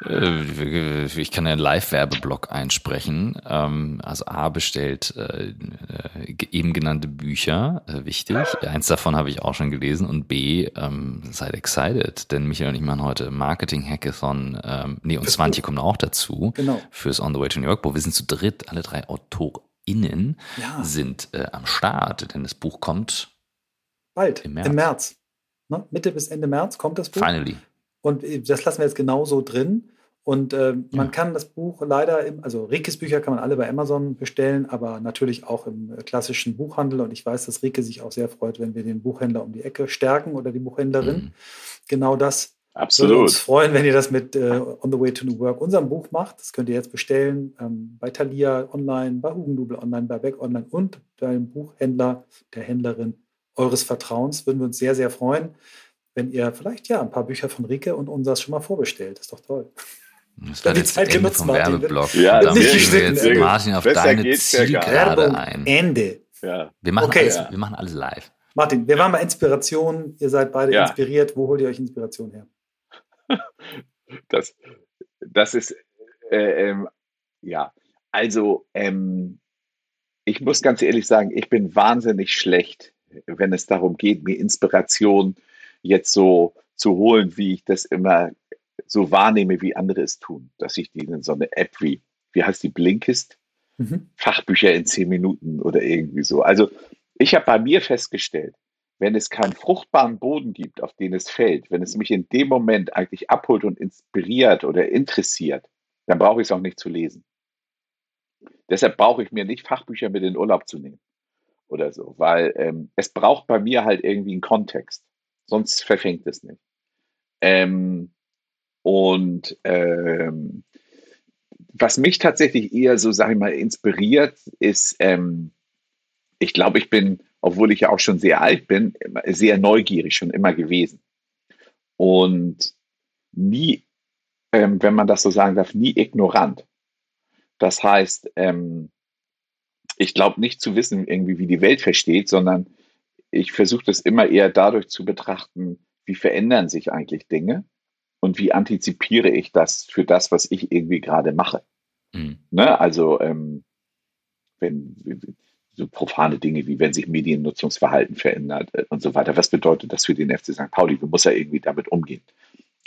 Speaker 2: Äh, ich kann einen Live-Werbeblock einsprechen. Ähm, also A bestellt äh, äh, eben genannte Bücher, wichtig. Eins davon habe ich auch schon gelesen. Und B, ähm, seid excited, denn Michael und ich machen heute Marketing-Hackathon. Ähm, nee, und Swantje kommt auch dazu. Genau. Fürs On the Way to New York, wo wir sind zu dritt, alle drei Autoren HörerInnen ja. sind äh, am Start, denn das Buch kommt
Speaker 1: bald, im März. Im März. Ne? Mitte bis Ende März kommt das Buch.
Speaker 2: Finally.
Speaker 1: Und äh, das lassen wir jetzt genauso drin. Und äh, man ja. kann das Buch leider, im, also Rikes Bücher kann man alle bei Amazon bestellen, aber natürlich auch im äh, klassischen Buchhandel. Und ich weiß, dass Rike sich auch sehr freut, wenn wir den Buchhändler um die Ecke stärken oder die Buchhändlerin. Mhm. Genau das
Speaker 3: Absolut. Würde
Speaker 1: uns freuen, wenn ihr das mit äh, On the Way to New Work, unserem Buch macht. Das könnt ihr jetzt bestellen ähm, bei Thalia online, bei Hugendubel online, bei Beck online und beim Buchhändler, der Händlerin eures Vertrauens. Würden wir uns sehr, sehr freuen, wenn ihr vielleicht ja ein paar Bücher von Rike und unseres schon mal vorbestellt. Das ist doch toll.
Speaker 2: Das war die Zeit genutzt, Martin. Werbeblock. Ja, da nicht wir jetzt Martin auf Besser deine Zielgerade ein.
Speaker 1: Ende.
Speaker 2: Ja. Wir, machen okay. alles, wir machen alles live.
Speaker 1: Martin, wir waren bei Inspiration. Ihr seid beide ja. inspiriert. Wo holt ihr euch Inspiration her?
Speaker 3: Das, das ist, äh, ähm, ja, also ähm, ich muss ganz ehrlich sagen, ich bin wahnsinnig schlecht, wenn es darum geht, mir Inspiration jetzt so zu holen, wie ich das immer so wahrnehme, wie andere es tun. Dass ich die in so eine App wie, wie heißt die, Blinkist? Mhm. Fachbücher in zehn Minuten oder irgendwie so. Also ich habe bei mir festgestellt, wenn es keinen fruchtbaren Boden gibt, auf den es fällt, wenn es mich in dem Moment eigentlich abholt und inspiriert oder interessiert, dann brauche ich es auch nicht zu lesen. Deshalb brauche ich mir nicht Fachbücher mit in Urlaub zu nehmen oder so, weil ähm, es braucht bei mir halt irgendwie einen Kontext, sonst verfängt es nicht. Ähm, und ähm, was mich tatsächlich eher so, sage ich mal, inspiriert, ist, ähm, ich glaube, ich bin, obwohl ich ja auch schon sehr alt bin, sehr neugierig schon immer gewesen. Und nie, ähm, wenn man das so sagen darf, nie ignorant. Das heißt, ähm, ich glaube nicht zu wissen, irgendwie, wie die Welt versteht, sondern ich versuche das immer eher dadurch zu betrachten, wie verändern sich eigentlich Dinge und wie antizipiere ich das für das, was ich irgendwie gerade mache. Mhm. Ne? Also ähm, wenn so profane Dinge wie wenn sich Mediennutzungsverhalten verändert äh, und so weiter. Was bedeutet das für den FC St. Pauli? Du musst ja irgendwie damit umgehen.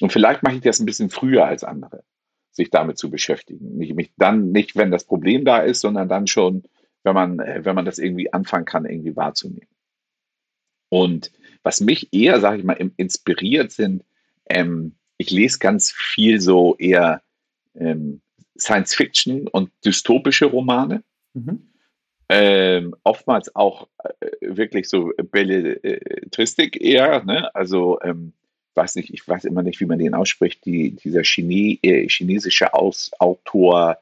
Speaker 3: Und vielleicht mache ich das ein bisschen früher als andere, sich damit zu beschäftigen. Nicht, mich dann nicht, wenn das Problem da ist, sondern dann schon, wenn man, äh, wenn man das irgendwie anfangen kann, irgendwie wahrzunehmen. Und was mich eher, sage ich mal, inspiriert sind, ähm, ich lese ganz viel so eher ähm, Science Fiction und dystopische Romane. Mhm. Ähm, oftmals auch äh, wirklich so Belletristik eher, ne? also ähm, weiß nicht, ich weiß immer nicht, wie man den ausspricht, die, dieser Chine, äh, chinesische Aus, Autor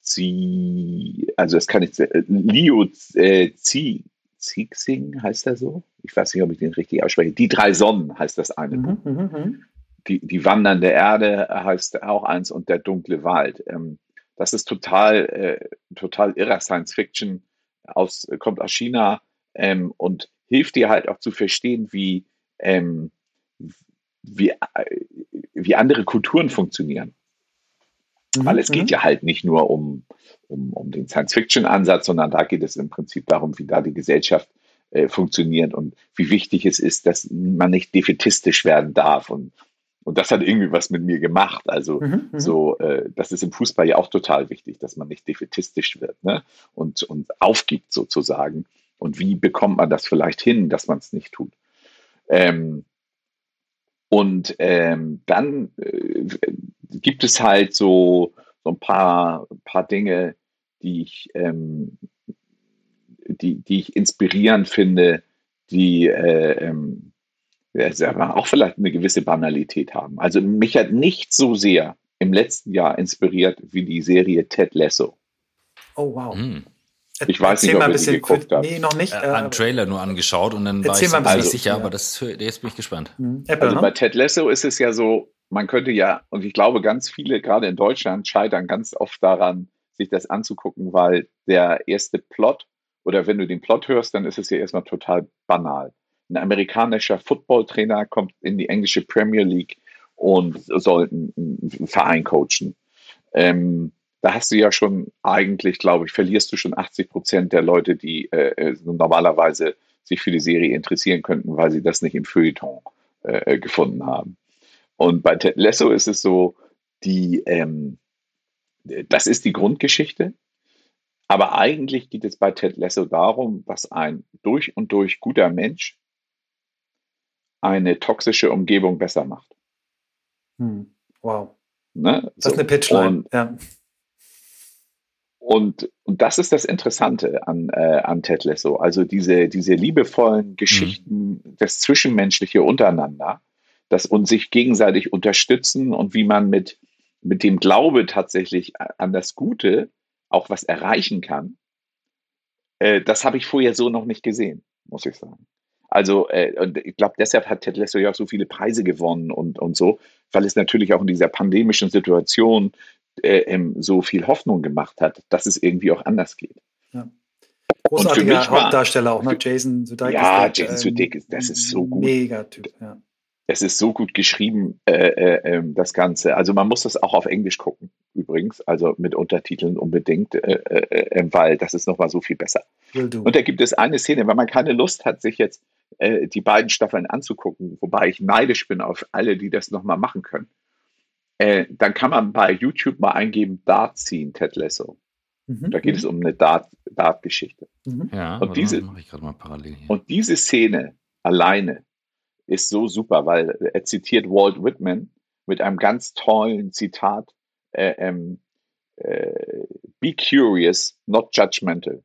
Speaker 3: Zi, also das kann ich, äh, Liu äh, Zi, Cixing heißt er so? Ich weiß nicht, ob ich den richtig ausspreche. Die drei Sonnen heißt das eine. Mhm, mh, mh. Die, die wandernde Erde heißt auch eins und der dunkle Wald. Ähm, das ist total, äh, total irrer Science Fiction, aus, kommt aus China ähm, und hilft dir halt auch zu verstehen, wie, ähm, wie, äh, wie andere Kulturen funktionieren. Mhm. Weil es geht mhm. ja halt nicht nur um, um, um den Science-Fiction-Ansatz, sondern da geht es im Prinzip darum, wie da die Gesellschaft äh, funktioniert und wie wichtig es ist, dass man nicht defetistisch werden darf. Und, und das hat irgendwie was mit mir gemacht. Also mhm, mhm, so, äh, das ist im Fußball ja auch total wichtig, dass man nicht defetistisch wird ne? und, und aufgibt sozusagen. Und wie bekommt man das vielleicht hin, dass man es nicht tut? Ähm, und ähm, dann äh, gibt es halt so, so ein paar, paar Dinge, die ich, ähm, die, die ich inspirierend finde, die äh, ähm, auch vielleicht eine gewisse Banalität haben. Also mich hat nicht so sehr im letzten Jahr inspiriert wie die Serie Ted Lasso.
Speaker 1: Oh wow. Hm.
Speaker 3: Ich weiß Erzähl nicht, ob ihr sie geguckt habt.
Speaker 2: Nee, noch nicht. Äh, einen Trailer nur angeschaut und dann war ich mir nicht sicher, ja. aber das, jetzt bin ich gespannt.
Speaker 3: Mhm. Apple, also ne? bei Ted Lasso ist es ja so, man könnte ja, und ich glaube, ganz viele, gerade in Deutschland, scheitern ganz oft daran, sich das anzugucken, weil der erste Plot oder wenn du den Plot hörst, dann ist es ja erstmal total banal. Ein amerikanischer Footballtrainer kommt in die englische Premier League und soll einen Verein coachen. Ähm, da hast du ja schon eigentlich, glaube ich, verlierst du schon 80 Prozent der Leute, die äh, äh, normalerweise sich für die Serie interessieren könnten, weil sie das nicht im Feuilleton äh, gefunden haben. Und bei Ted Lasso ist es so, die, ähm, das ist die Grundgeschichte. Aber eigentlich geht es bei Ted Lasso darum, was ein durch und durch guter Mensch eine toxische Umgebung besser macht.
Speaker 1: Hm. Wow. Ne? Das so. ist eine Pitchline. Und, ja.
Speaker 3: Und, und das ist das Interessante an, äh, an Ted Lasso. Also diese, diese liebevollen Geschichten, mhm. das Zwischenmenschliche untereinander, das uns sich gegenseitig unterstützen und wie man mit, mit dem Glaube tatsächlich an das Gute auch was erreichen kann, äh, das habe ich vorher so noch nicht gesehen, muss ich sagen. Also, äh, und ich glaube, deshalb hat Ted Lasso ja auch so viele Preise gewonnen und, und so, weil es natürlich auch in dieser pandemischen Situation äh, so viel Hoffnung gemacht hat, dass es irgendwie auch anders geht. Ja.
Speaker 1: Großartiger Hauptdarsteller auch, ne? Jason
Speaker 3: Sudeikis. Ja, der, Jason Sudeikis, das ist so gut.
Speaker 1: Mega Typ, ja.
Speaker 3: Es ist so gut geschrieben, äh, äh, ähm, das Ganze. Also man muss das auch auf Englisch gucken, übrigens, also mit Untertiteln unbedingt, äh, äh, äh weil das ist nochmal so viel besser. Und da gibt es eine Szene, wenn man keine Lust hat, sich jetzt äh, die beiden Staffeln anzugucken, wobei ich neidisch bin auf alle, die das nochmal machen können äh, dann kann man bei YouTube mal eingeben, Dart ziehen, Ted Lasso. Mhm. Da geht es um eine Dart-Geschichte. Dart Mhm. Ja, und diese. Und diese Szene alleine ist so super, weil er zitiert Walt Whitman mit einem ganz tollen Zitat: äh, ähm, äh, Be curious, not judgmental.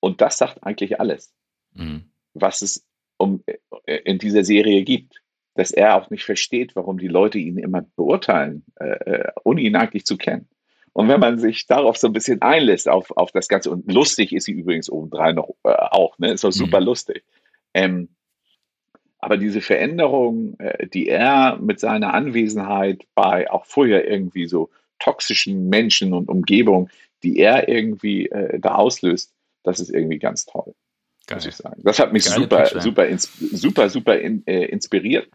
Speaker 3: Und das sagt eigentlich alles, mhm. was es um, äh, in dieser Serie gibt. Dass er auch nicht versteht, warum die Leute ihn immer beurteilen, äh, äh, ohne ihn eigentlich zu kennen. Und wenn man sich darauf so ein bisschen einlässt, auf, auf das Ganze, und lustig ist sie übrigens obendrein noch äh, auch, ne? ist doch super mhm. lustig. Ähm, aber diese Veränderung, äh, die er mit seiner Anwesenheit bei auch vorher irgendwie so toxischen Menschen und Umgebung, die er irgendwie äh, da auslöst, das ist irgendwie ganz toll. Geil. Muss ich sagen. Das hat mich Geile super, Pitch, super, super, super in, äh, inspiriert.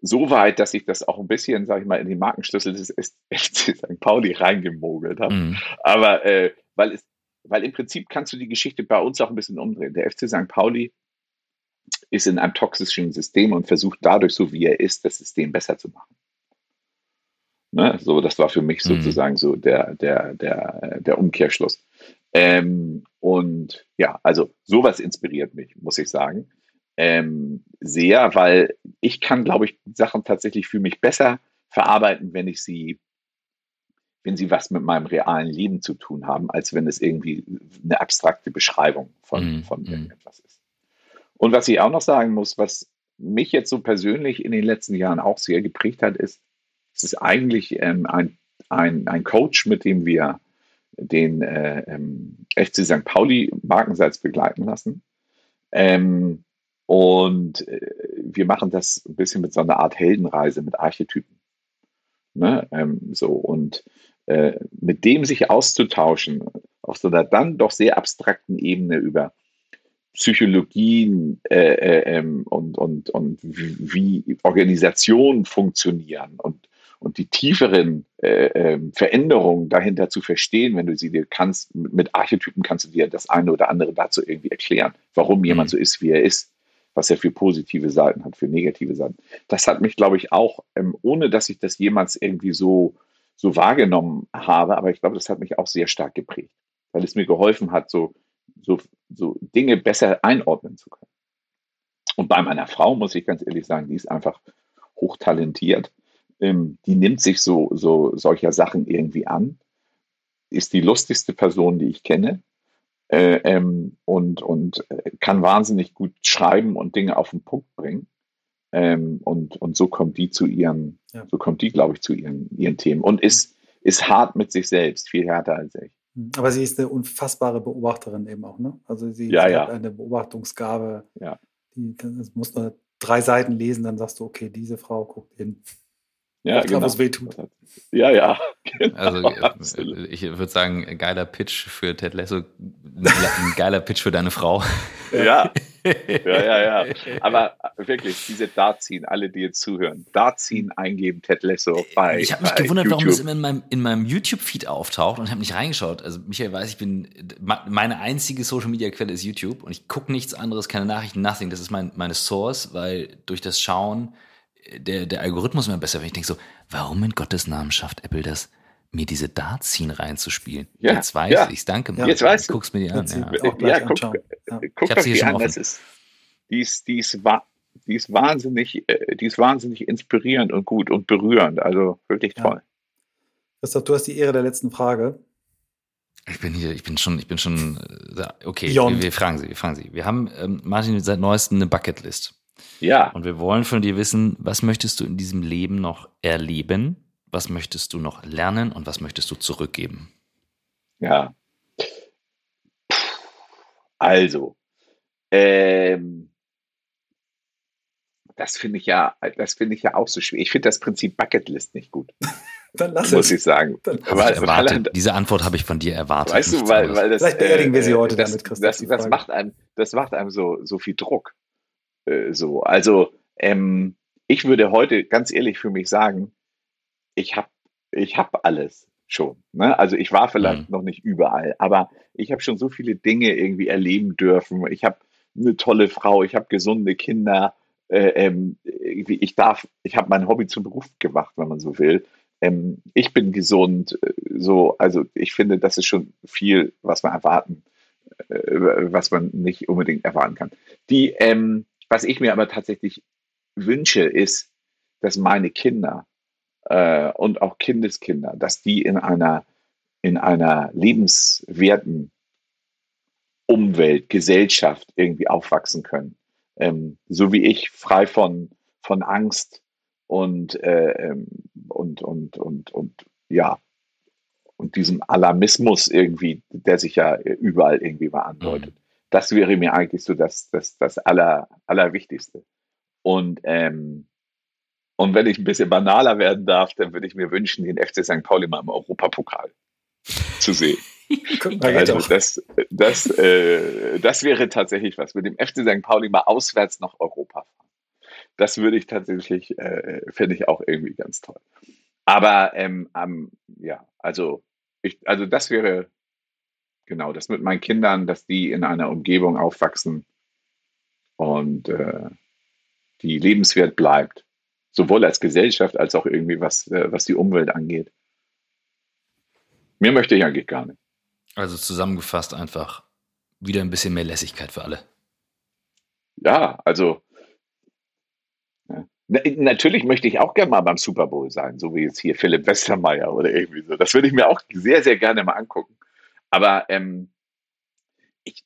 Speaker 3: So weit, dass ich das auch ein bisschen, sage ich mal, in die Markenschlüssel des FC St. Pauli reingemogelt habe. Mhm. Aber äh, weil es, weil im Prinzip kannst du die Geschichte bei uns auch ein bisschen umdrehen. Der FC St. Pauli ist in einem toxischen System und versucht dadurch, so wie er ist, das System besser zu machen. Ne? So, das war für mich mhm. sozusagen so der, der, der, der Umkehrschluss. Ähm, und ja, also sowas inspiriert mich, muss ich sagen. Ähm, sehr, weil ich kann, glaube ich, Sachen tatsächlich für mich besser verarbeiten, wenn ich sie, wenn sie was mit meinem realen Leben zu tun haben, als wenn es irgendwie eine abstrakte Beschreibung von, mm, von mm. irgendetwas ist. Und was ich auch noch sagen muss, was mich jetzt so persönlich in den letzten Jahren auch sehr geprägt hat, ist, es ist eigentlich ähm, ein, ein, ein Coach, mit dem wir den äh, ähm, FC St. Pauli Markenseits begleiten lassen. Ähm, und äh, wir machen das ein bisschen mit so einer Art Heldenreise mit Archetypen. Ne? Ähm, so und äh, mit dem sich auszutauschen auf so einer dann doch sehr abstrakten Ebene über Psychologien äh, äh, ähm, und, und, und wie Organisationen funktionieren und, und die tieferen äh, ähm, Veränderungen dahinter zu verstehen, wenn du sie dir kannst, mit Archetypen kannst du dir das eine oder andere dazu irgendwie erklären, warum jemand mhm. so ist, wie er ist, was er für positive Seiten hat, für negative Seiten. Das hat mich, glaube ich, auch, ähm, ohne dass ich das jemals irgendwie so, so wahrgenommen habe, aber ich glaube, das hat mich auch sehr stark geprägt, weil es mir geholfen hat, so so, so Dinge besser einordnen zu können. Und bei meiner Frau muss ich ganz ehrlich sagen, die ist einfach hochtalentiert. Ähm, die nimmt sich so, so solcher Sachen irgendwie an, ist die lustigste Person, die ich kenne. Äh, ähm, und, und äh, kann wahnsinnig gut schreiben und Dinge auf den Punkt bringen. Ähm, und, und so kommt die zu ihren, ja. so kommt die, glaube ich, zu ihren, ihren Themen und ist, ist hart mit sich selbst, viel härter als ich.
Speaker 1: Hm, aber sie ist eine unfassbare Beobachterin eben auch, ne? Also sie,
Speaker 3: ja,
Speaker 1: sie
Speaker 3: ja.
Speaker 1: hat eine Beobachtungsgabe.
Speaker 3: Ja.
Speaker 1: Die, das muss nur drei Seiten lesen, dann sagst du, okay, diese Frau guckt hin.
Speaker 3: Ja, genau.
Speaker 1: was wehtut.
Speaker 3: Ja, ja.
Speaker 2: Genau, also äh, ich würde sagen, geiler Pitch für Ted Lasso, ein geiler Pitch für deine Frau.
Speaker 3: Ja, ja, ja, ja. Aber wirklich, diese Dartziehen, alle, die jetzt zuhören, Dartziehen eingeben, Ted Lasso bei.
Speaker 2: Ich habe mich gewundert, YouTube. warum das immer in meinem, in meinem YouTube-Feed auftaucht und habe nicht reingeschaut. Also Michael weiß, ich bin, meine einzige Social-Media-Quelle ist YouTube und ich gucke nichts anderes, keine Nachrichten, nothing. Das ist mein, meine Source, weil durch das Schauen der, der Algorithmus immer besser, wenn ich denke so, warum in Gottes Namen schafft Apple das, mir diese Dartziehen reinzuspielen?
Speaker 3: Ja,
Speaker 2: Jetzt weiß ja. ich's, danke.
Speaker 3: Ja, jetzt weißt
Speaker 2: du. Guck's mir die an. Ja,
Speaker 3: ja guck, ja. guck doch die an, das ist, die ist, die ist, die ist wahnsinnig, äh, die ist wahnsinnig inspirierend und gut und berührend, also wirklich toll.
Speaker 1: Christoph, du hast die Ehre der letzten Frage.
Speaker 2: Ich bin hier, ich bin schon, ich bin schon, äh, okay, wir, wir, fragen Sie, wir fragen Sie. Wir haben, ähm, Martin, seit neuestem eine Bucketlist.
Speaker 3: Ja.
Speaker 2: Und wir wollen von dir wissen, was möchtest du in diesem Leben noch erleben? Was möchtest du noch lernen und was möchtest du zurückgeben?
Speaker 3: Ja. Also, ähm, das finde ich ja, das finde ich ja auch so schwer. Ich finde das Prinzip Bucketlist nicht gut.
Speaker 1: Dann lass
Speaker 3: muss es. ich sagen.
Speaker 2: Aber erwartet, diese Antwort habe ich von dir erwartet.
Speaker 3: Weißt du, weil, weil das,
Speaker 1: Vielleicht beerdigen wir sie äh, heute
Speaker 3: das,
Speaker 1: damit, Christoph.
Speaker 3: Das, das, macht einem, das macht einem so, so viel Druck. Äh, so, also ähm, ich würde heute ganz ehrlich für mich sagen, ich habe ich hab alles schon. Ne? Also ich war vielleicht mhm. noch nicht überall, aber ich habe schon so viele Dinge irgendwie erleben dürfen. Ich habe eine tolle Frau, ich habe gesunde Kinder. Äh, ähm, ich darf, ich habe mein Hobby zum Beruf gemacht, wenn man so will. ähm, ich bin gesund, äh, so, also ich finde, das ist schon viel, was man erwarten, äh, was man nicht unbedingt erwarten kann. Die, ähm, was ich mir aber tatsächlich wünsche, ist, dass meine Kinder äh, und auch Kindeskinder, dass die in einer, in einer lebenswerten Umwelt, Gesellschaft irgendwie aufwachsen können. Ähm, so wie ich, frei von, von Angst und, äh, ähm, und, und, und, und, ja, und diesem Alarmismus irgendwie, der sich ja überall irgendwie mal andeutet. Mhm. Das wäre mir eigentlich so das, das, das Aller, Allerwichtigste. Und, ähm, und wenn ich ein bisschen banaler werden darf, dann würde ich mir wünschen, den FC St. Pauli mal im Europapokal zu sehen. also das, das, äh, das wäre tatsächlich was. Mit dem FC St. Pauli mal auswärts nach Europa fahren. Das würde ich tatsächlich, äh, fände ich auch irgendwie ganz toll. Aber ähm, ähm, ja, also ich, also das wäre genau das mit meinen Kindern, dass die in einer Umgebung aufwachsen und äh, die lebenswert bleibt, sowohl als Gesellschaft als auch irgendwie was, äh, was die Umwelt angeht. Mehr möchte ich eigentlich gar nicht.
Speaker 2: Also zusammengefasst einfach wieder ein bisschen mehr Lässigkeit für alle.
Speaker 3: Ja, also Natürlich möchte ich auch gerne mal beim Super Bowl sein, so wie jetzt hier Philipp Westermeier oder irgendwie so. Das würde ich mir auch sehr, sehr gerne mal angucken. Aber ähm, ich,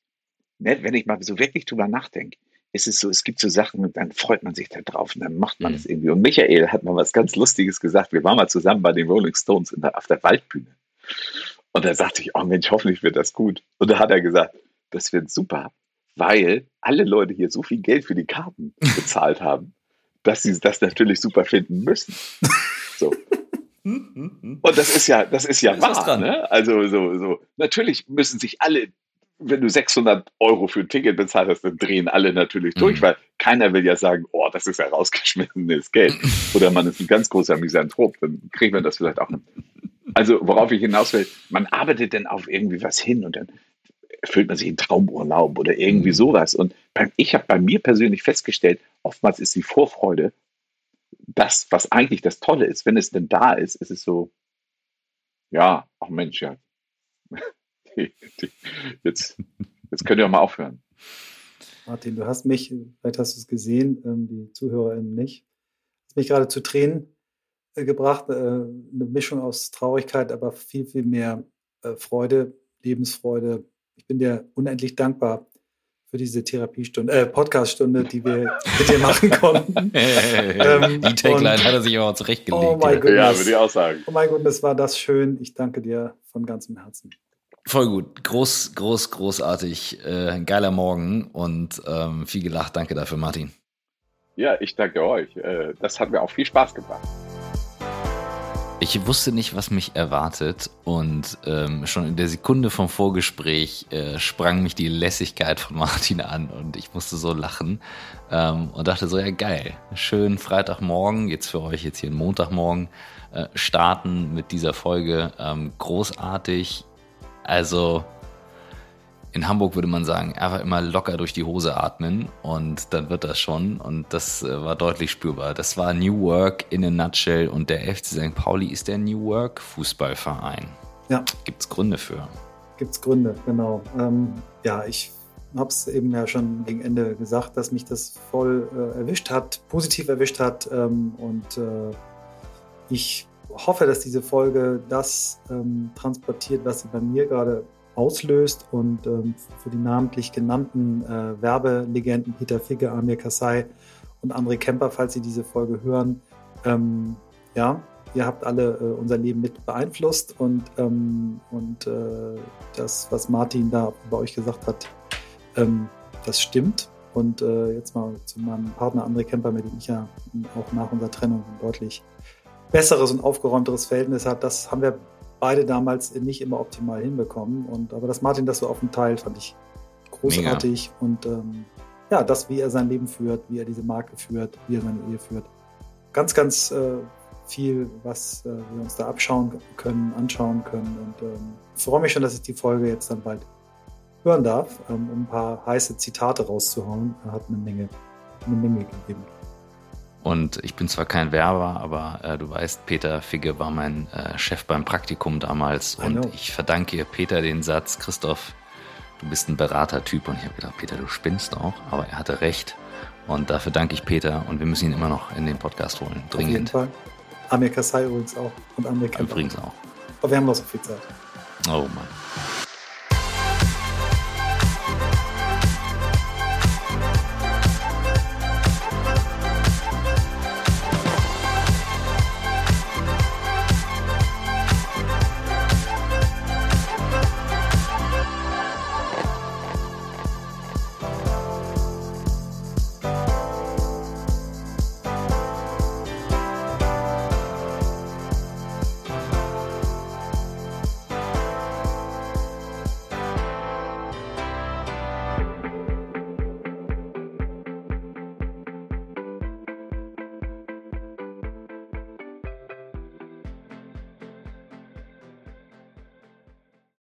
Speaker 3: ne, wenn ich mal so wirklich drüber nachdenke, ist es so, es gibt so Sachen und dann freut man sich da drauf und dann macht man mhm. das irgendwie. Und Michael hat mal was ganz Lustiges gesagt. Wir waren mal zusammen bei den Rolling Stones der, auf der Waldbühne. Und da sagte ich, oh Mensch, hoffentlich wird das gut. Und da hat er gesagt, das wird super, weil alle Leute hier so viel Geld für die Karten bezahlt haben dass sie das natürlich super finden müssen. So. Und das ist ja, das ist ja da wahr. Ne? Also so, so. Natürlich müssen sich alle, wenn du 600 Euro für ein Ticket bezahlt hast, dann drehen alle natürlich durch, mhm. weil keiner will ja sagen, oh, das ist ja rausgeschmissenes Geld. Oder man ist ein ganz großer Misanthrop, dann kriegen wir das vielleicht auch. Also worauf ich hinaus will, man arbeitet dann auf irgendwie was hin und dann fühlt man sich in Traumurlaub oder irgendwie mhm. sowas. Und ich habe bei mir persönlich festgestellt, oftmals ist die Vorfreude das, was eigentlich das Tolle ist. Wenn es denn da ist, ist es so, ja, ach Mensch, ja. jetzt, jetzt könnt ihr auch mal aufhören.
Speaker 1: Martin, du hast mich, vielleicht hast du es gesehen, ähm, die ZuhörerInnen nicht, hast mich gerade zu Tränen äh, gebracht. Äh, eine Mischung aus Traurigkeit, aber viel, viel mehr äh, Freude, Lebensfreude, ich bin dir unendlich dankbar für diese Therapiestunde, äh, Podcaststunde, die wir mit dir machen konnten.
Speaker 2: ähm, die Tagline hat er sich aber zurechtgelegt.
Speaker 3: Oh mein Gott. Ja, würde ich auch sagen.
Speaker 1: Oh mein Gott, das war das schön. Ich danke dir von ganzem Herzen.
Speaker 2: Voll gut. Groß, groß, großartig. Äh, ein geiler Morgen und ähm, viel gelacht. Danke dafür, Martin.
Speaker 3: Ja, ich danke euch. Äh, das hat mir auch viel Spaß gemacht.
Speaker 2: Ich wusste nicht, was mich erwartet und ähm, schon in der Sekunde vom Vorgespräch äh, sprang mich die Lässigkeit von Martin an und ich musste so lachen ähm, und dachte so, ja geil, schön Freitagmorgen, jetzt für euch jetzt hier Montagmorgen, äh, starten mit dieser Folge, ähm, großartig, also in Hamburg würde man sagen, einfach immer locker durch die Hose atmen und dann wird das schon. Und das äh, war deutlich spürbar. Das war New Work in a nutshell und der FC St. Pauli ist der New Work Fußballverein. Ja. Gibt es Gründe für?
Speaker 1: Gibt es Gründe, genau. Ähm, ja, ich habe es eben ja schon gegen Ende gesagt, dass mich das voll äh, erwischt hat, positiv erwischt hat. Ähm, und äh, ich hoffe, dass diese Folge das ähm, transportiert, was sie bei mir gerade auslöst und ähm, für die namentlich genannten äh, Werbelegenden Peter Figge, Amir Kassai und André Kemper, falls Sie diese Folge hören, ähm, ja, ihr habt alle äh, unser Leben mit beeinflusst und, ähm, und äh, das, was Martin da bei euch gesagt hat, ähm, das stimmt. Und äh, jetzt mal zu meinem Partner André Kemper, mit dem ich ja auch nach unserer Trennung deutlich besseres und aufgeräumteres Verhältnis hat. Das haben wir beide damals nicht immer optimal hinbekommen. Und aber dass Martin das so offen teilt, fand ich großartig. Mega. Und ähm, ja, das, wie er sein Leben führt, wie er diese Marke führt, wie er seine Ehe führt. Ganz, ganz äh, viel, was äh, wir uns da abschauen können, anschauen können. Und ähm, freue mich schon, dass ich die Folge jetzt dann bald hören darf, ähm, um ein paar heiße Zitate rauszuhauen. Er hat eine Menge, eine Menge gegeben.
Speaker 2: Und ich bin zwar kein Werber, aber äh, du weißt, Peter Figge war mein äh, Chef beim Praktikum damals. Und ich verdanke Peter den Satz, Christoph, du bist ein Beratertyp. Und ich habe gedacht, Peter, du spinnst auch. Aber er hatte recht. Und dafür danke ich Peter. Und wir müssen ihn immer noch in den Podcast holen. Dringend.
Speaker 1: Auf jeden Fall. Amir Kassai übrigens auch. Und Amir
Speaker 2: Übrigens auch.
Speaker 1: Aber wir haben noch so viel Zeit.
Speaker 2: Oh Mann.